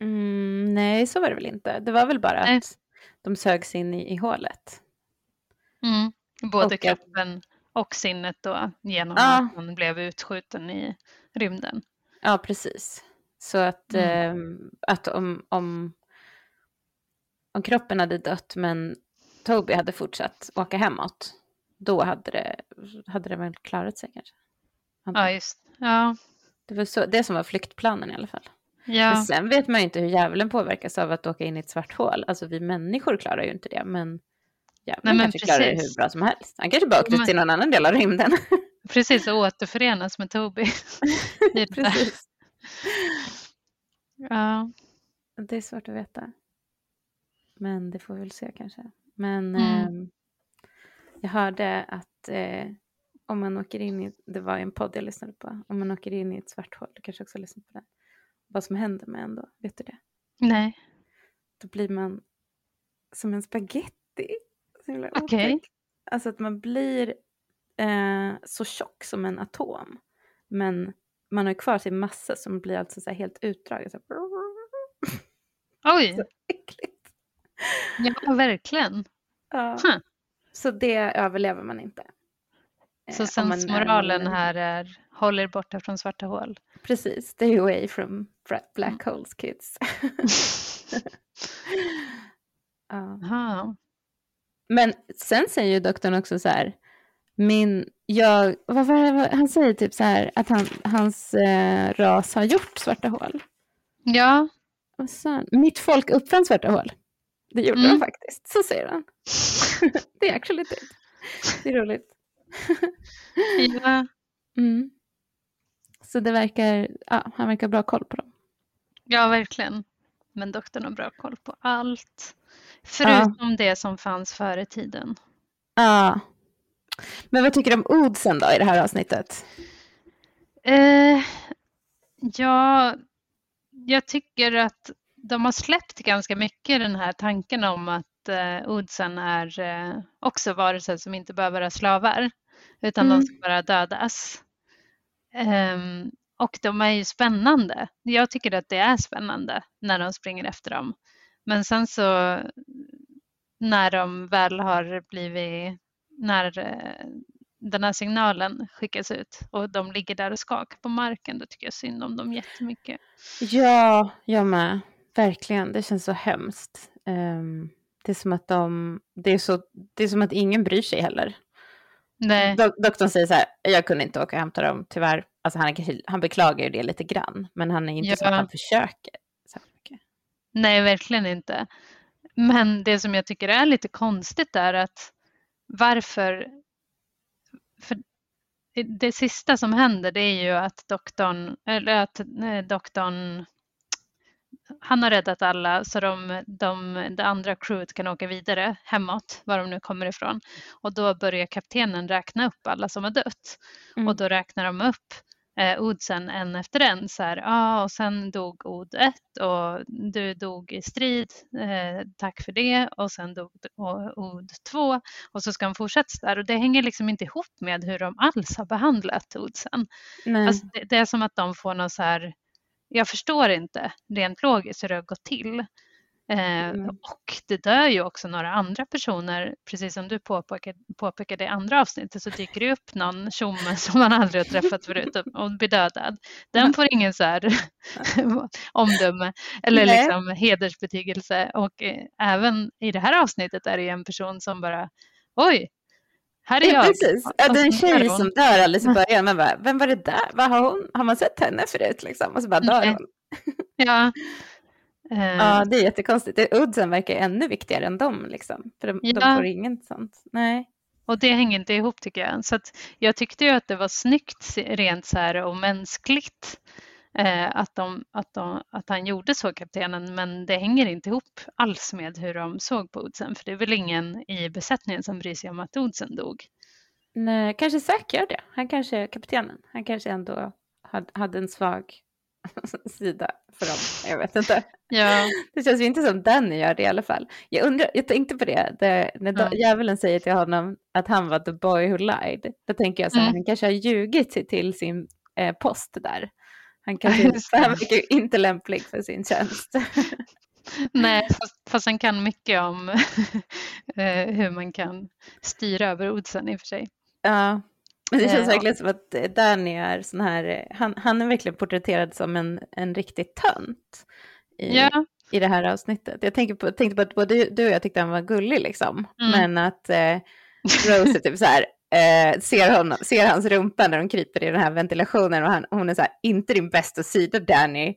Mm, nej, så var det väl inte. Det var väl bara nej. att de sögs in i, i hålet. Mm, både och kroppen och sinnet då genom ja. att man blev utskjuten i rymden. Ja, precis. Så att, mm. eh, att om, om, om kroppen hade dött men Toby hade fortsatt åka hemåt, då hade det, hade det väl klarat sig kanske. Ja, just ja. Det var så, det som var flyktplanen i alla fall. Ja. Men sen vet man ju inte hur djävulen påverkas av att åka in i ett svart hål. Alltså vi människor klarar ju inte det, men djävulen kanske precis. klarar det hur bra som helst. Han kanske bara åkte men... till någon annan del av rymden. (laughs) Precis, och återförenas med Toby. (laughs) precis. Ja. Det är svårt att veta. Men det får vi väl se kanske. Men mm. eh, jag hörde att eh, om man åker in i, det var en podd jag lyssnade på, om man åker in i ett svart hål, du kanske också lyssnat på den, vad som händer med en då. Vet du det? Nej. Då blir man som en spaghetti. Okej. Okay. Alltså att man blir eh, så tjock som en atom. Men man har kvar sin massa som blir alltså så helt utdragen. Så (laughs) Oj! Så äckligt. Ja, verkligen. Ja. Huh. Så det överlever man inte. Så eh, sensmoralen här är håll er borta från svarta hål. Precis, stay away from black mm. holes kids. (laughs) (laughs) ja. Men sen säger ju doktorn också så här, min, jag, vad var det, han säger typ så här att han, hans eh, ras har gjort svarta hål. Ja. Vad sa Mitt folk uppfann svarta hål. Det gjorde mm. de faktiskt, så säger han. (laughs) det är actually det. Det är roligt. ja. (laughs) Mm. Så det verkar, ja, han verkar ha bra koll på dem. Ja, verkligen. Men doktorn har bra koll på allt. Förutom ja. det som fanns före tiden. Ja. Men vad tycker du om Oddsen då i det här avsnittet? Eh, ja, jag tycker att de har släppt ganska mycket den här tanken om att eh, Oddsen är eh, också varelser som inte behöver vara slavar utan mm. de ska bara dödas. Um, och de är ju spännande. Jag tycker att det är spännande när de springer efter dem. Men sen så när de väl har blivit, när eh, den här signalen skickas ut och de ligger där och skakar på marken, då tycker jag synd om dem jättemycket. Ja, jag med. Verkligen, det känns så hemskt. Um, det är som att de, det är, så, det är som att ingen bryr sig heller. Nej. Dok doktorn säger så här, jag kunde inte åka och hämta dem tyvärr. Alltså han, han beklagar ju det lite grann, men han är inte ja. så att han försöker. Så mycket. Nej, verkligen inte. Men det som jag tycker är lite konstigt är att varför... För det sista som händer det är ju att doktorn, eller att eh, doktorn han har räddat alla så de, de, det andra crewet kan åka vidare hemåt, var de nu kommer ifrån. Och då börjar kaptenen räkna upp alla som har dött. Mm. Och då räknar de upp eh, Odsen en efter en. Så här, ah, och sen dog Od 1 och du dog i strid, eh, tack för det. Och sen dog Od 2 och så ska han fortsätta där. Och det hänger liksom inte ihop med hur de alls har behandlat Odsen. Alltså, det, det, är som att de får något så här jag förstår inte rent logiskt hur det har gått till. Eh, mm. Och det dör ju också några andra personer, precis som du påpekade, påpekade i andra avsnittet så dyker det upp någon tjomme som man aldrig har träffat förut och blir dödad. Den får ingen så här (laughs) omdöme eller liksom hedersbetygelse och eh, även i det här avsnittet är det en person som bara oj, här är jag. Precis, ja, det är en tjej som dör alldeles i början. Man bara, vem var det där? Vad har, hon, har man sett henne förut? Liksom? Och så bara dör hon. Ja. Ja, det är jättekonstigt. Udsen verkar ännu viktigare än dem. Liksom. För de, ja. de får inget sånt. Nej. Och det hänger inte ihop tycker jag. Så jag tyckte ju att det var snyggt rent så här och mänskligt eh, att, de, att, de, att han gjorde så, kaptenen, men det hänger inte ihop alls med hur de såg på Odsen, för det är väl ingen i besättningen som bryr sig om att Odsen dog. Nej, kanske Zack gör det. Han kanske är kaptenen. Han kanske ändå hade en svag (laughs) sida för dem. Jag vet inte. Ja. (laughs) Det känns ju inte som Danny gör det i alla fall. Jag, undrar, jag tänkte på det, det när mm. djävulen säger till honom att han var the boy who lied. Då tänker jag så här, mm. han kanske har ljugit till sin eh, post där. Han (laughs) kanske han verkar inte lämplig för sin tjänst. Nej, fast, fast han kan mycket om eh, hur man kan styra över oddsen i och för sig. Ja, men det känns eh, verkligen som att Danny är sån här, han, han är verkligen porträtterad som en, en riktig tönt i, ja. i det här avsnittet. Jag tänkte på, tänkte på att både du och jag tyckte han var gullig liksom, mm. men att eh, Rose är typ så här, eh, ser, honom, ser hans rumpa när de kryper i den här ventilationen och han, hon är så här, inte din bästa sida Danny.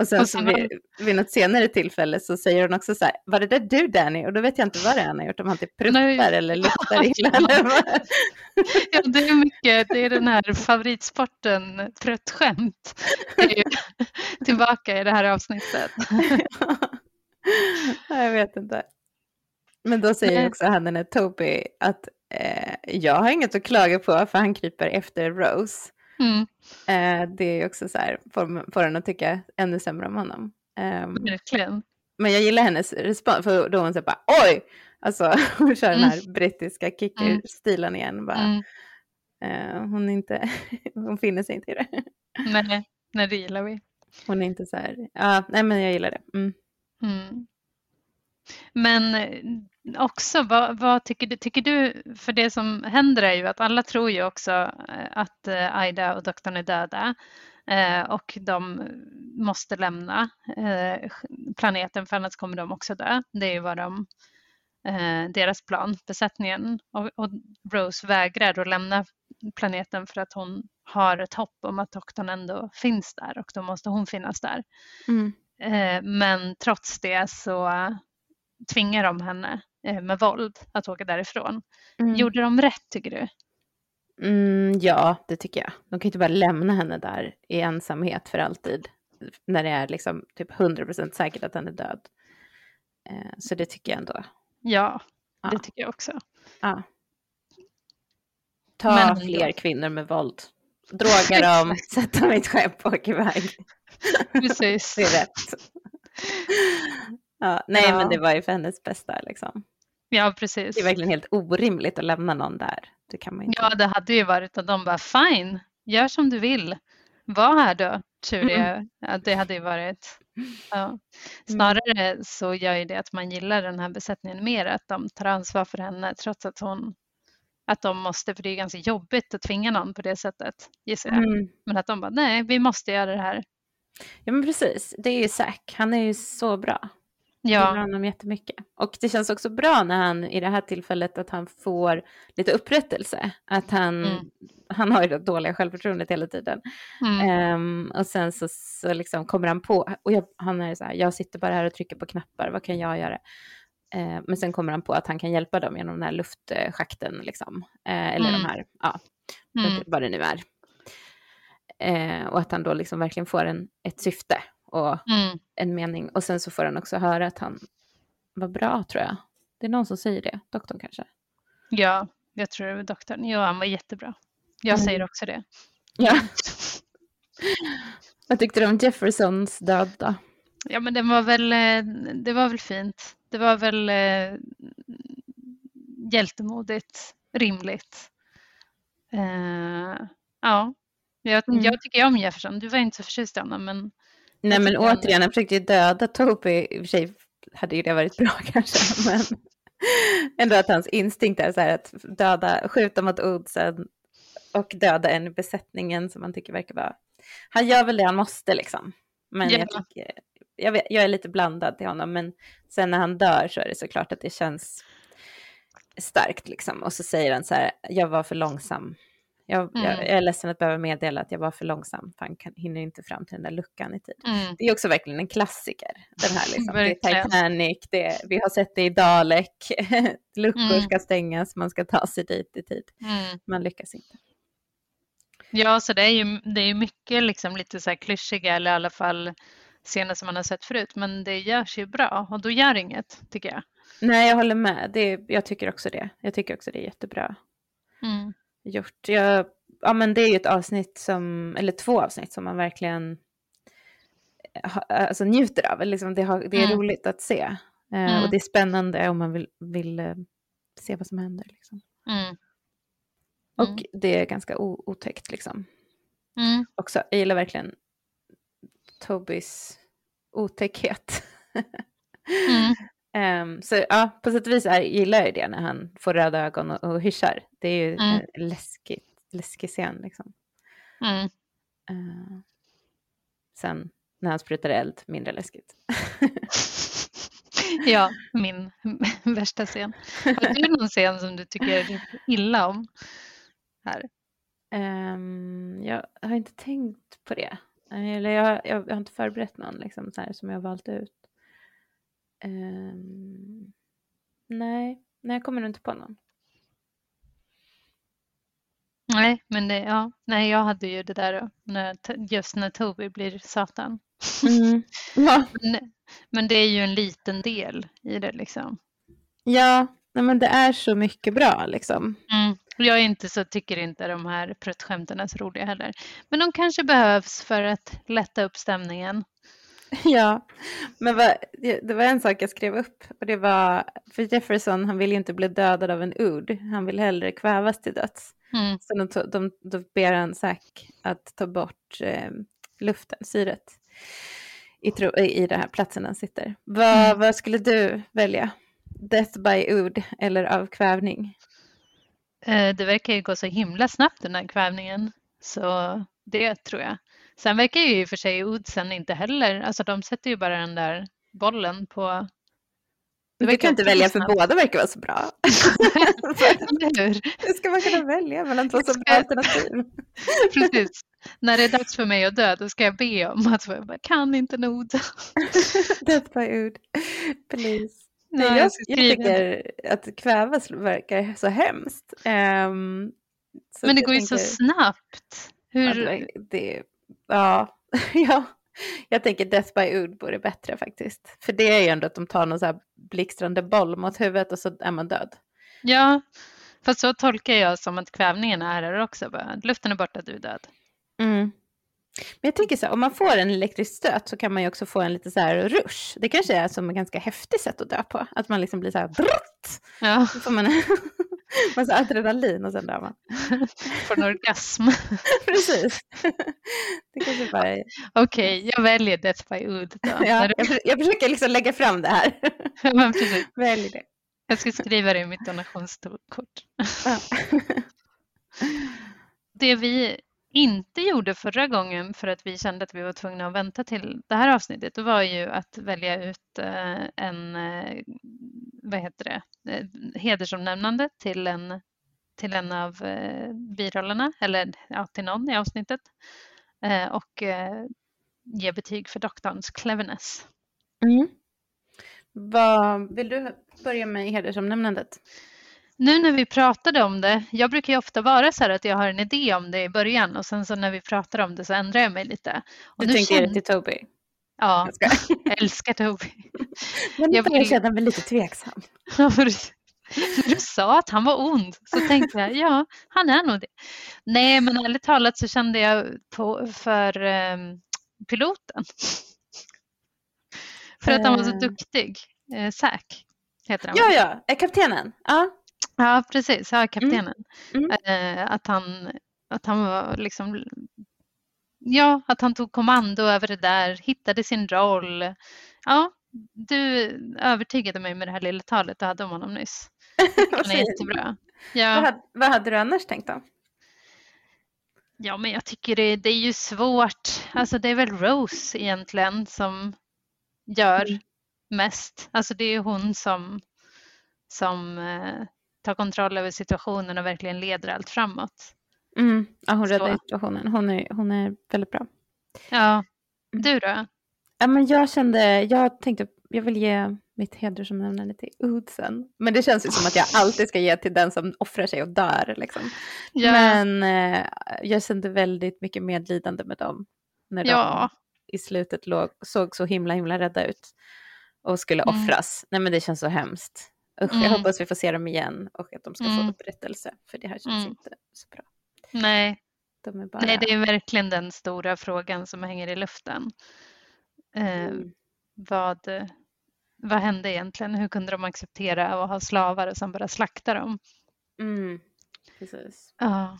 Och sen och så vid, vid något senare tillfälle så säger hon också så här, var det där du Danny? Och då vet jag inte vad det är han har gjort, om han typ pruttar Nej. eller luktar (laughs) illa. ja, det är mycket, det är den här favoritsporten pruttskämt. (laughs) Tillbaka i det här avsnittet. (laughs) jag vet inte. Men då säger också han den här Toby att eh, jag har inget att klaga på för han kryper efter Rose. Mm. Eh, det är också så här, får, får en att tycka ännu sämre om honom. Eh, Verkligen. Men jag gillar hennes respons, för då hon säger bara oj! Alltså (laughs) hon kör mm. den här brittiska kicker-stilen igen. Bara, mm. eh, hon, inte, (laughs) hon finner sig inte i det. Nej, nej, det gillar vi. Hon är inte så här, ja, nej men jag gillar det. Mm. Mm. Men eh, också, vad, vad, tycker, du, tycker du, för det som händer är ju att alla tror ju också eh, att eh, Aida och doktorn är döda och de måste lämna planeten för annars kommer de också dö. Det är ju vad de, deras plan, besättningen. Och, och Rose vägrar att lämna planeten för att hon har ett hopp om att doktorn ändå finns där och då måste hon finnas där. Mm. Men trots det så tvingar de henne eh, med våld att åka därifrån. Mm. Gjorde de rätt tycker du? Mm, ja, det tycker jag. De kan inte bara lämna henne där i ensamhet för alltid. När det är liksom typ 100% säkert att han är död. Eh, så det tycker jag ändå. Ja, ja. det tycker jag också. Ja. Ta Men, fler kvinnor med våld. Droga (laughs) dem, sätt dem i ett skepp och åk iväg. Precis. (laughs) det är rätt. (laughs) Ja, nej, ja. men det var ju för hennes bästa liksom. Ja, precis. Det är verkligen helt orimligt att lämna någon där. Det kan man inte. Ja, det hade ju varit att de bara fine, gör som du vill. Var här då, tur mm. ja, Det hade ju varit. Ja. (laughs) Mm. Snarare mm. så gör ju det att man gillar den här besättningen mer, att de tar ansvar för henne trots att hon att de måste, för det är ganska jobbigt att tvinga någon på det sättet, gissar jag. Mm. Men att de bara, nej, vi måste göra det här. Ja, men precis. Det är ju Zack, han är ju så bra. Ja. gillar honom jättemycket. Och det känns också bra när han i det här tillfället att han får lite upprättelse. Att han, mm. han har ju det dåliga självförtroendet hela tiden. Mm. Um, och sen så, så liksom kommer han på, och jag, han är så här, jag sitter bara här och trycker på knappar, vad kan jag göra? Uh, men sen kommer han på att han kan hjälpa dem genom den här luftschakten, liksom. Uh, eller mm. de här, ja, mm. vad det nu är. Uh, och att han då liksom verkligen får en, ett syfte och mm. en mening. Och sen så får han också höra att han var bra tror jag. Det är någon som säger det, doktorn kanske. Ja, jag tror det var doktorn. Ja, han var jättebra. Jag mm. säger också det. Ja. (laughs) Vad tyckte du om Jeffersons död då? Ja, men det var väl, eh, det var väl fint. Det var väl eh, hjältemodigt, rimligt. Eh, ja, jag, mm. jag tycker om Jefferson. Du var inte så förtjust i honom, men... Nej, men återigen, han försökte ju döda Toby. I och för sig hade ju det varit bra (laughs) kanske, men ändå att hans instinkt är så här att döda, skjuta mot oddsen och döda en i besättningen som man tycker verkar vara... Han gör väl det han måste liksom. Men ja. jag, tycker, jag, vet, jag är lite blandad till honom, men sen när han dör så är det såklart att det känns starkt liksom. Och så säger han så här, jag var för långsam. Jag, mm. jag, är ledsen att behöva meddela att jag var för långsam, han kan, hinner inte fram till den där luckan i tid. Mm. Det är också verkligen en klassiker. Den här liksom. det är Titanic, det, vi har sett det i Dalek, (laughs) luckor mm. ska stängas, man ska ta sig dit i tid. Mm. Man lyckas inte. Ja, så det är ju det är mycket liksom lite så här klyschiga eller i alla fall scener som man har sett förut, men det görs ju bra och då gör inget, tycker jag. Nej, jag håller med. Det, jag tycker också det. Jag tycker också det är jättebra mm. Gjort. Jag, ja, men det är ju ett avsnitt som, eller två avsnitt som man verkligen alltså, njuter av. Liksom det, har, det är mm. roligt att se. Eh, mm. Och det är spännande om man vill, vill se vad som händer. Liksom. Mm. Och mm. det är ganska otäckt liksom. Mm. Också, jag gillar verkligen Tobys otäckhet. (laughs) um, så ja, på sätt och vis är, gillar jag det när han får röda ögon och, och hyschar. Det är ju mm. en läskigt, läskig scen liksom. Mm. Uh, sen när han sprutar eld, mindre läskigt. (laughs) ja, min (laughs) värsta scen. Har du någon scen som du tycker illa om? Här? Um, jag har inte tänkt på det. Eller jag, jag, jag har inte förberett någon liksom, så här, som jag valt ut. Um, nej, nej, jag kommer nog inte på någon. Nej, men det, ja, nej, jag hade ju det där när, just när Toby blir Satan. Mm. (laughs) Ja. men, men, det är ju en liten del i det liksom. Ja, nej, men det är så mycket bra liksom. Mm. Jag är inte så, tycker inte de här pruttskämten är så roliga heller. Men de kanske behövs för att lätta upp stämningen. (laughs) Ja, men vad, det var en sak jag skrev upp och det var, för Jefferson han vill ju inte bli dödad av en ord, han vill hellre kvävas till döds. Mm. Så de, de, de ber han Zack att ta bort eh, luften, syret, i, tro, i den här platsen han sitter. Vad, mm. vad skulle du välja? Death by ord eller av kvävning? Eh, det verkar ju gå så himla snabbt den här kvävningen. Så det tror jag. Sen verkar ju i och för sig Oddsen inte heller, alltså de sätter ju bara den där bollen på du kan inte välja för båda verkar vara så bra. (laughs) Hur? Ska man kunna välja mellan två så bra alternativ? Precis. När det är dags för mig att dö, då ska jag be om att jag kan inte nog. Death by Ood, please. Nej, jag, jag, tycker att kvävas verkar så hemskt. Um, så Men det går ju tänker, så snabbt. Hur... Ja, det, ja, (laughs) ja, jag tänker Death by Ood vore bättre faktiskt. För det är ju ändå att de tar någon så här blixtrande boll mot huvudet och så är man död. Ja, fast så tolkar jag som att kvävningen är här också. Bara, luften är borta, du är död. Mm. Men jag tänker så här, om man får en elektrisk stöt så kan man ju också få en lite så här rush. Det kanske är som ett ganska häftigt sätt att dö på. Att man liksom blir så här brutt. Ja. Så får man (laughs) (laughs) massa adrenalin och sen dör man. (laughs) Får en orgasm. (laughs) Precis. Det kanske bara är... Okej, okay, jag väljer Death by Ood då. Ja, jag, jag försöker liksom lägga fram det här. Men precis. Välj det. Jag ska skriva det i mitt donationskort. Ja. Det vi inte gjorde förra gången för att vi kände att vi var tvungna att vänta till det här avsnittet, det var ju att välja ut eh, en, eh, vad heter det, eh, hedersomnämnande till en, till en av birollerna, eller ja, till någon i avsnittet och ge betyg för doktorns cleverness. Mm. Vad, vill du börja med hedersomnämnandet? Nu när vi pratade om det, jag brukar ju ofta vara så här att jag har en idé om det i början och sen så när vi pratar om det så ändrar jag mig lite. Och du tänker känner... till Toby? Ja, jag (laughs) älskar Toby. (laughs) Men Jag jag börjar känna mig lite tveksam. (laughs) När du sa att han var ond så tänkte jag, ja, han är nog det. Nej, men ärligt talat så kände jag på, för ehm, piloten. För att han var så Eh. duktig. Eh, Zack heter han. Ja, ja, eh, kaptenen. Ja. Ja, precis. Ja, kaptenen. Mm. Eh, att, han, att han var liksom... Ja, att han tog kommando över det där, hittade sin roll. Ja, du övertygade mig med det här lilla talet du hade om honom nyss. (laughs) Han är jättebra. Vad, Ja, hade, vad hade du annars tänkt då? ja, men jag tycker det, det är ju svårt. Alltså det är väl Rose egentligen som gör Mm. mest. Alltså det är ju hon som, som eh, tar kontroll över situationen och verkligen leder allt framåt. Mm. Ja, hon Så. räddade situationen. Hon är, hon är väldigt bra. Ja, du då? Ja, men jag kände, jag tänkte, jag vill ge mitt hedersomnämnande till Oddsen. Men det känns ju som att jag alltid ska ge till den som offrar sig och dör. Liksom. Ja, Men eh, jag kände väldigt mycket medlidande med dem. När Ja. de i slutet låg, såg så himla himla rädda ut. Och skulle Mm. offras. Nej men det känns så hemskt. Usch, Mm. Jag hoppas vi får se dem igen och att de ska få Mm. upprättelse. För det här känns Mm. inte så bra. nej, De är bara... nej, det är verkligen den stora frågan som hänger i luften. Eh, Mm. vad, vad hände egentligen? Hur kunde de acceptera att ha slavar och sen bara slakta dem? Mm. Precis. Ja,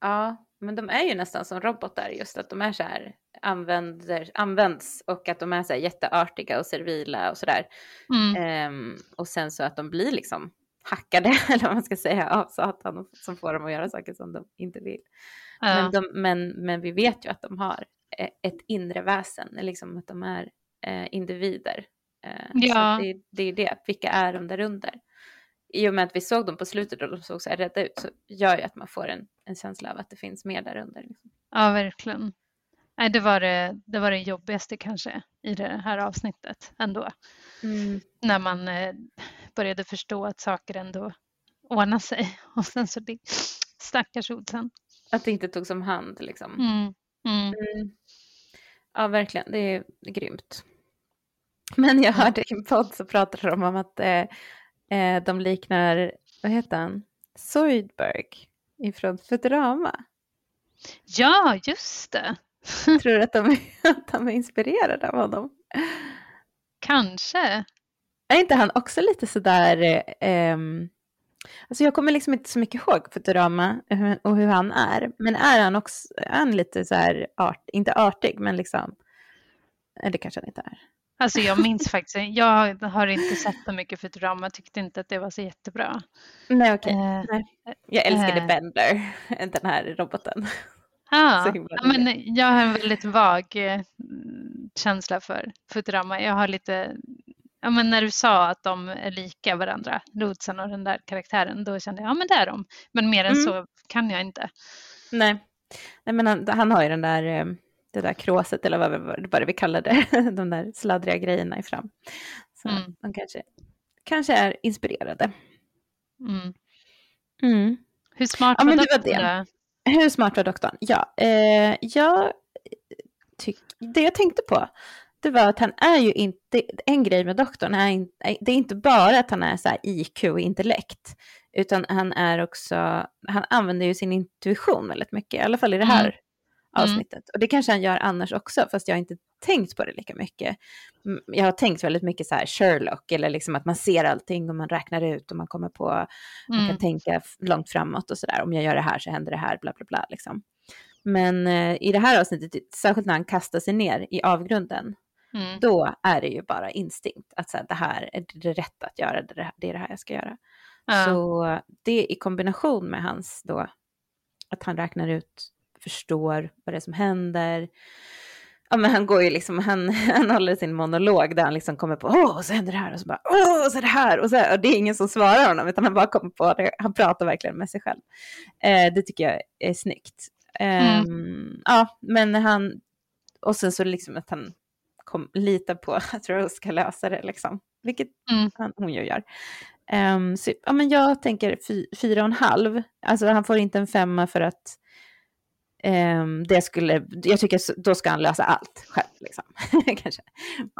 Ja, men de är ju nästan som robotar just att de är så här använder, används och att de är så här jätteartiga och servila och sådär. mm, Ehm, och sen så att de blir liksom hackade, (laughs) eller vad man ska säga, av Satan som får dem att göra saker som de inte vill. ja, Men, de, men, men vi vet ju att de har eh, ett inre väsen, liksom att de är eh, individer. Eh, Ja. Så det, det är det, vilka är de där under? I och med att vi såg dem på slutet och de såg så här rädda ut så gör ju att man får en, en känsla av att det finns mer där under. Liksom. ja verkligen. Nej, det, var det, det var det jobbigaste kanske i det här avsnittet ändå. När man eh, började förstå att saker ändå ordnar sig. (laughs) Och sen så det, stackars Oddsen. Att det inte togs om hand liksom. Mm, mm. Mm. Ja, verkligen. Det är grymt. Men jag hörde i en podd så pratade de om att eh, eh, de liknar, vad heter han, Zoidberg ifrån Futurama. Ja, just det. (laughs) Tror du att de, (laughs) att de är inspirerade av honom? Kanske. Är inte han också lite sådär, eh, alltså jag kommer liksom inte så mycket ihåg Futurama eh, och hur han är, men är han också, är han lite så här, art, inte artig, men liksom, eller kanske han inte är. Alltså jag minns faktiskt, jag har inte sett så mycket Futurama, tyckte inte att det var så jättebra. Nej, okej. Eh, Jag älskade Eh. Bender, den här roboten. (laughs) Himla ja, men jag har en väldigt vag eh, känsla för Futurama. Jag har lite, ja men när du sa att de är lika varandra, Lodsen och den där karaktären, då kände jag, ja men det är de. Men mer än Mm. så kan jag inte. Nej, Nej men han, han har ju den där, eh, det där kråset eller vad, vad, vad vi kallar det, (laughs) de där sladdriga grejerna fram. Så Mm. de kanske, kanske är inspirerade. Mm. Mm. Hur smart Ja, var men det var doktorn det. Hur smart var doktorn? Ja, eh, jag tyck, det jag tänkte på, det var att han är ju inte, en grej med doktorn är, in, det är inte bara att han är så här IQ och intellekt, utan han är också, han använder ju sin intuition väldigt mycket, i alla fall i det här Mm. avsnittet. Och det kanske han gör annars också, fast jag har inte tänkt på det lika mycket. Mm, Jag har tänkt väldigt mycket så här Sherlock, eller liksom att man ser allting och man räknar ut och man kommer på man kan Mm. tänka långt framåt och sådär. Om jag gör det här så händer det här, bla bla bla. Liksom. Men eh, i det här avsnittet, särskilt när han kastar sig ner i avgrunden, Mm. då är det ju bara instinkt. Att så här, det här är det rätt att göra, det, det är det här jag ska göra. Ja. Så det i kombination med hans då, att han räknar ut, förstår vad det är som händer. Ja, men han går ju liksom, han, (laughs) han håller sin monolog där han liksom kommer på, åh, så händer det här och så bara, åh, så är det här och så och det är ingen som svarar honom, utan han bara kommer på det, han pratar verkligen med sig själv. Eh, det tycker jag är snyggt. Ehm, Ja, men han, och sen så liksom att han kom, litar på (laughs) att Rose ska lösa det, liksom. vilket Mm. han, hon ju gör. Ehm, så, ja, men jag tänker fy, fyra och en halv. Alltså han får inte en femma för att Um, det skulle, jag tycker då ska han lösa allt själv. Liksom. (laughs) Kanske.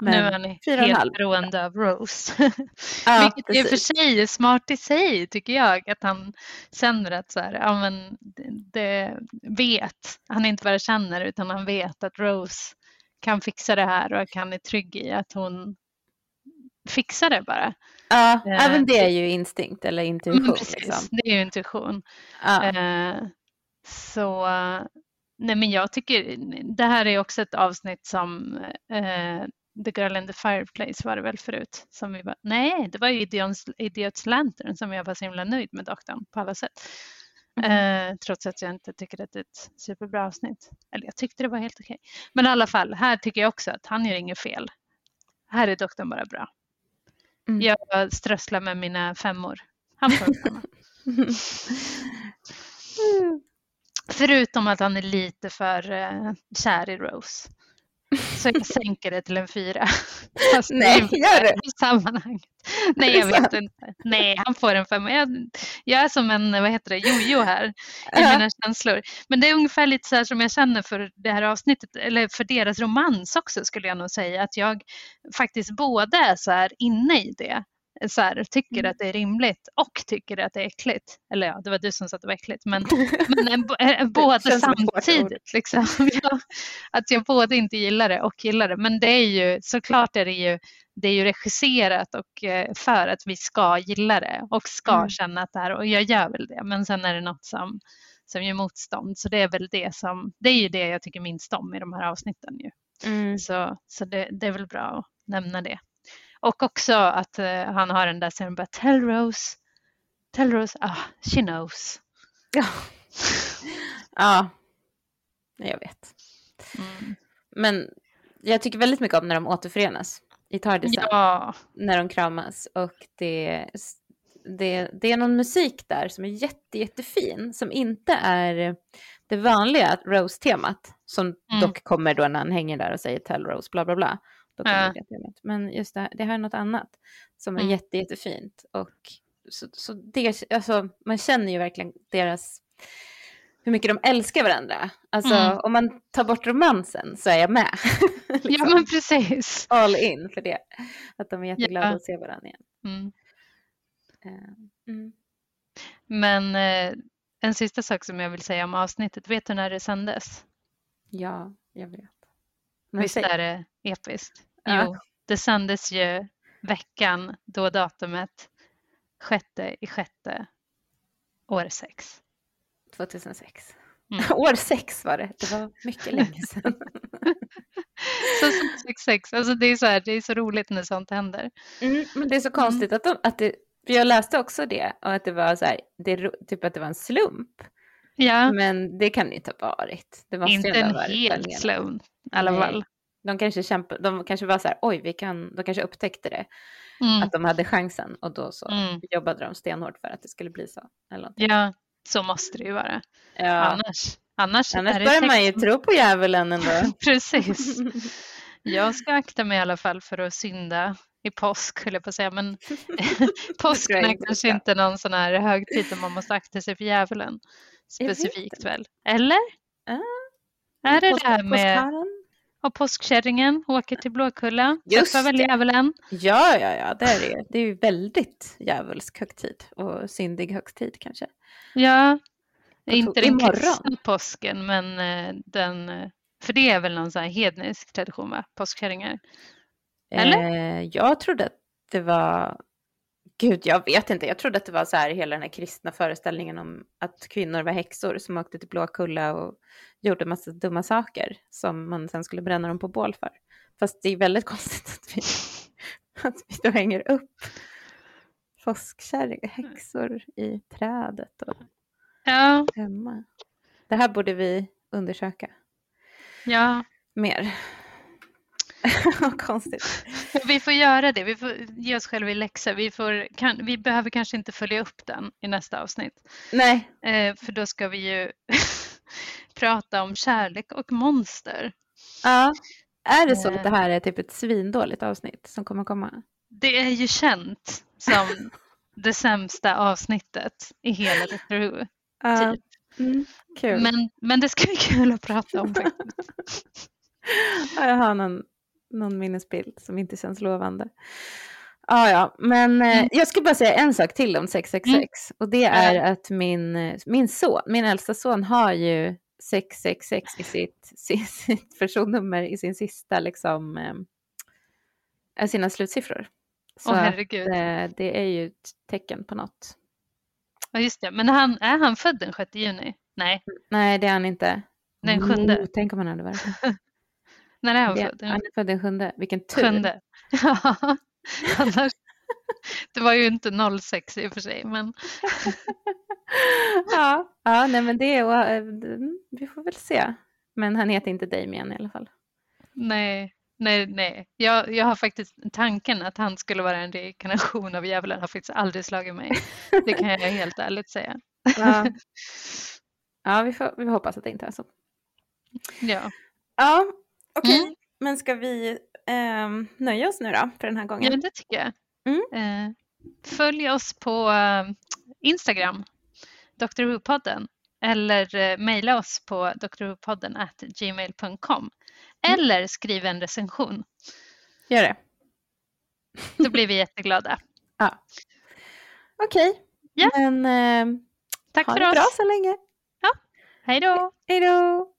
Men nu är han helt beroende av Rose. ja, (laughs) Vilket i och för sig är smart i sig tycker jag. Att han känner att så här, ja, men det vet, han inte bara känner utan han vet att Rose kan fixa det här och att han är trygg i att hon fixar det bara. Ja, uh, även det är ju instinkt eller intuition. Mm, precis, liksom. det är ju intuition. Uh. Uh, så nej men jag tycker det här är också ett avsnitt som uh, The Girl in the Fireplace var det väl förut? Som vi var, nej, det var ju Idiots, Idiots Lantern som jag var så himla nöjd med doktorn på alla sätt. Mm. Eh, trots att jag inte tycker att det är ett superbra avsnitt. Eller jag tyckte det var helt okej. Men i alla fall, här tycker jag också att han gör inget fel. Här är doktorn bara bra. Mm. Jag strösslar med mina femmor. Han får femma. (laughs) (laughs) Förutom att han är lite för uh, kär i Rose. Så jag sänker det till en fyra. (laughs) Fast Nej, gör det? I sammanhanget. Nej, jag vet inte. Nej, han får en femma. Jag, jag är som en, vad heter det, jojo här i uh-huh. mina känslor. Men det är ungefär lite så här som jag känner för det här avsnittet, eller för deras romans också skulle jag nog säga. Att jag faktiskt både är så här inne i det så här, tycker mm. att det är rimligt och tycker att det är äckligt. Eller ja, det var du som sa att det var äckligt, men, (laughs) men äh, båda samtidigt. Liksom. (laughs) Ja, att jag både inte gillar det och gillar det. Men det är ju såklart är det ju, det är ju regisserat och eh, för att vi ska gilla det och ska mm. känna att det här, och jag gör väl det, men sen är det något som, som gör motstånd. Så det är väl det som, det är ju det jag tycker minst om i de här avsnitten ju. Mm. Så, så det, det är väl bra att nämna det. Och också att uh, han har den där scenen bara Tell Rose, Tell Rose, ah, she knows. Ja, (laughs) ja. jag vet. Mm. Men jag tycker väldigt mycket om när de återförenas i Tardisen. Ja. När de kramas och det, det, det är någon musik där som är jätte, jättefin som inte är det vanliga Rose-temat som mm. dock kommer då när han hänger där och säger Tell Rose bla bla bla. Då ja. det Men just det, det här är något annat som är mm. jätte, jättefint. Och så, så det, alltså, man känner ju verkligen deras, hur mycket de älskar varandra. Alltså mm. om man tar bort romansen så är jag med. (laughs) liksom. Ja men precis. All in för det. Att de är jätteglada ja. att se varandra igen. Mm. Uh, men uh, en sista sak som jag vill säga om avsnittet, vet du när det sändes? Ja, jag vet. Men Visst är det episkt? Ja. Jo, det sändes ju veckan då datumet sjätte i sjätte år sex. 2006. Mm. (laughs) År sex var det, det var mycket länge (laughs) sedan. (laughs) så 666, alltså det är så här, det är så roligt när sånt händer. Mm, men det är så konstigt mm. att, de, att det, för jag läste också det och att det var så här, det, typ att det var en slump. Ja. Men det kan det inte ha varit. Det måste inte en helt slump i alla fall. De kanske, kämpa, de kanske var så här, oj, vi kan, de kanske upptäckte det, mm. att de hade chansen och då så mm. jobbade de stenhårt för att det skulle bli så. Eller ja, så måste det ju vara. Ja. Annars, annars, annars börjar man ju tro på djävulen ändå. (laughs) Precis. (laughs) Jag ska akta mig i alla fall för att synda i påsk, höll jag på att säga, men (laughs) påsken är kanske inte någon sån här högtid där man måste akta sig för djävulen specifikt väl? Eller? Uh, är det det här med och påskkärringen åker till Blåkulla. Just träffar väl djävulen? Ja, ja, ja, det är det. Det är ju väldigt djävulsk högtid och syndig högtid kanske. Ja, inte den kristna påsken, men eh, den, eh, för det är väl någon sån här hednisk tradition, va? Påskkärringar? Eller? Eh, jag trodde att det var Gud, jag vet inte. Jag trodde att det var så här hela den här kristna föreställningen om att kvinnor var häxor som åkte till Blåkulla och gjorde massa dumma saker som man sen skulle bränna dem på bål för. Fast det är väldigt (laughs) konstigt att vi, att vi då hänger upp påskkärringar, häxor i trädet och ja. hemma. Det här borde vi undersöka. Ja. Mer. (laughs) Konstigt. Vi får göra det, vi får ge oss själva i läxa. Vi, får, kan, vi behöver kanske inte följa upp den i nästa avsnitt. Nej. Eh, för då ska vi ju (laughs) prata om kärlek och monster. Ja, är det så att det här är typ ett svindåligt avsnitt som kommer komma? Det är ju känt som (laughs) det sämsta avsnittet i hela Doctor Who. Typ. Mm. Men, men det ska bli kul att prata om faktiskt. Ja, jag har någon, någon minnesbild som inte känns lovande. Ja, ja, men eh, Mm. jag ska bara säga en sak till om 666 och det är att min, eh, min son, min äldsta son har ju 666 i sitt, (laughs) sitt, personnummer i sin sista liksom, eh, sina slutsiffror. Så Åh att, eh, det är ju ett tecken på något. Ja, just det. Men han, är han född den 6 juni? Nej, Nej, det är han inte. Den sjunde. Oh, tänk om han hade varit. (laughs) när är det. född? Han är född den sjunde. Vilken tur. Sjunde. (laughs) Ja, annars, det var ju inte 06 i och för sig, men ja, ja, nej men det eh, mm, vi får väl se. Men han heter inte Damien i alla fall. nej, nej, nej. Jag, jag har faktiskt tanken att han skulle vara en reinkarnation av djävulen har faktiskt aldrig slagit mig. Det kan jag helt ärligt säga. (laughs) Ja, ja vi, får, vi hoppas att det inte är så. Ja, Ja, okej. Mm. Men ska vi ehm, nöja oss nu då för den här ja gången? men det tycker jag. Mm. Eh, följ oss på eh, Instagram, Dr. Who-podden, eller eh, mejla oss på drwhopodden gmail.com. Mm. Eller skriv en recension. Gör det. (laughs) Då blir vi jätteglada. Okej. Ja. Men ehm, Tack ha för det oss. bra så länge. Hej då! Hej då!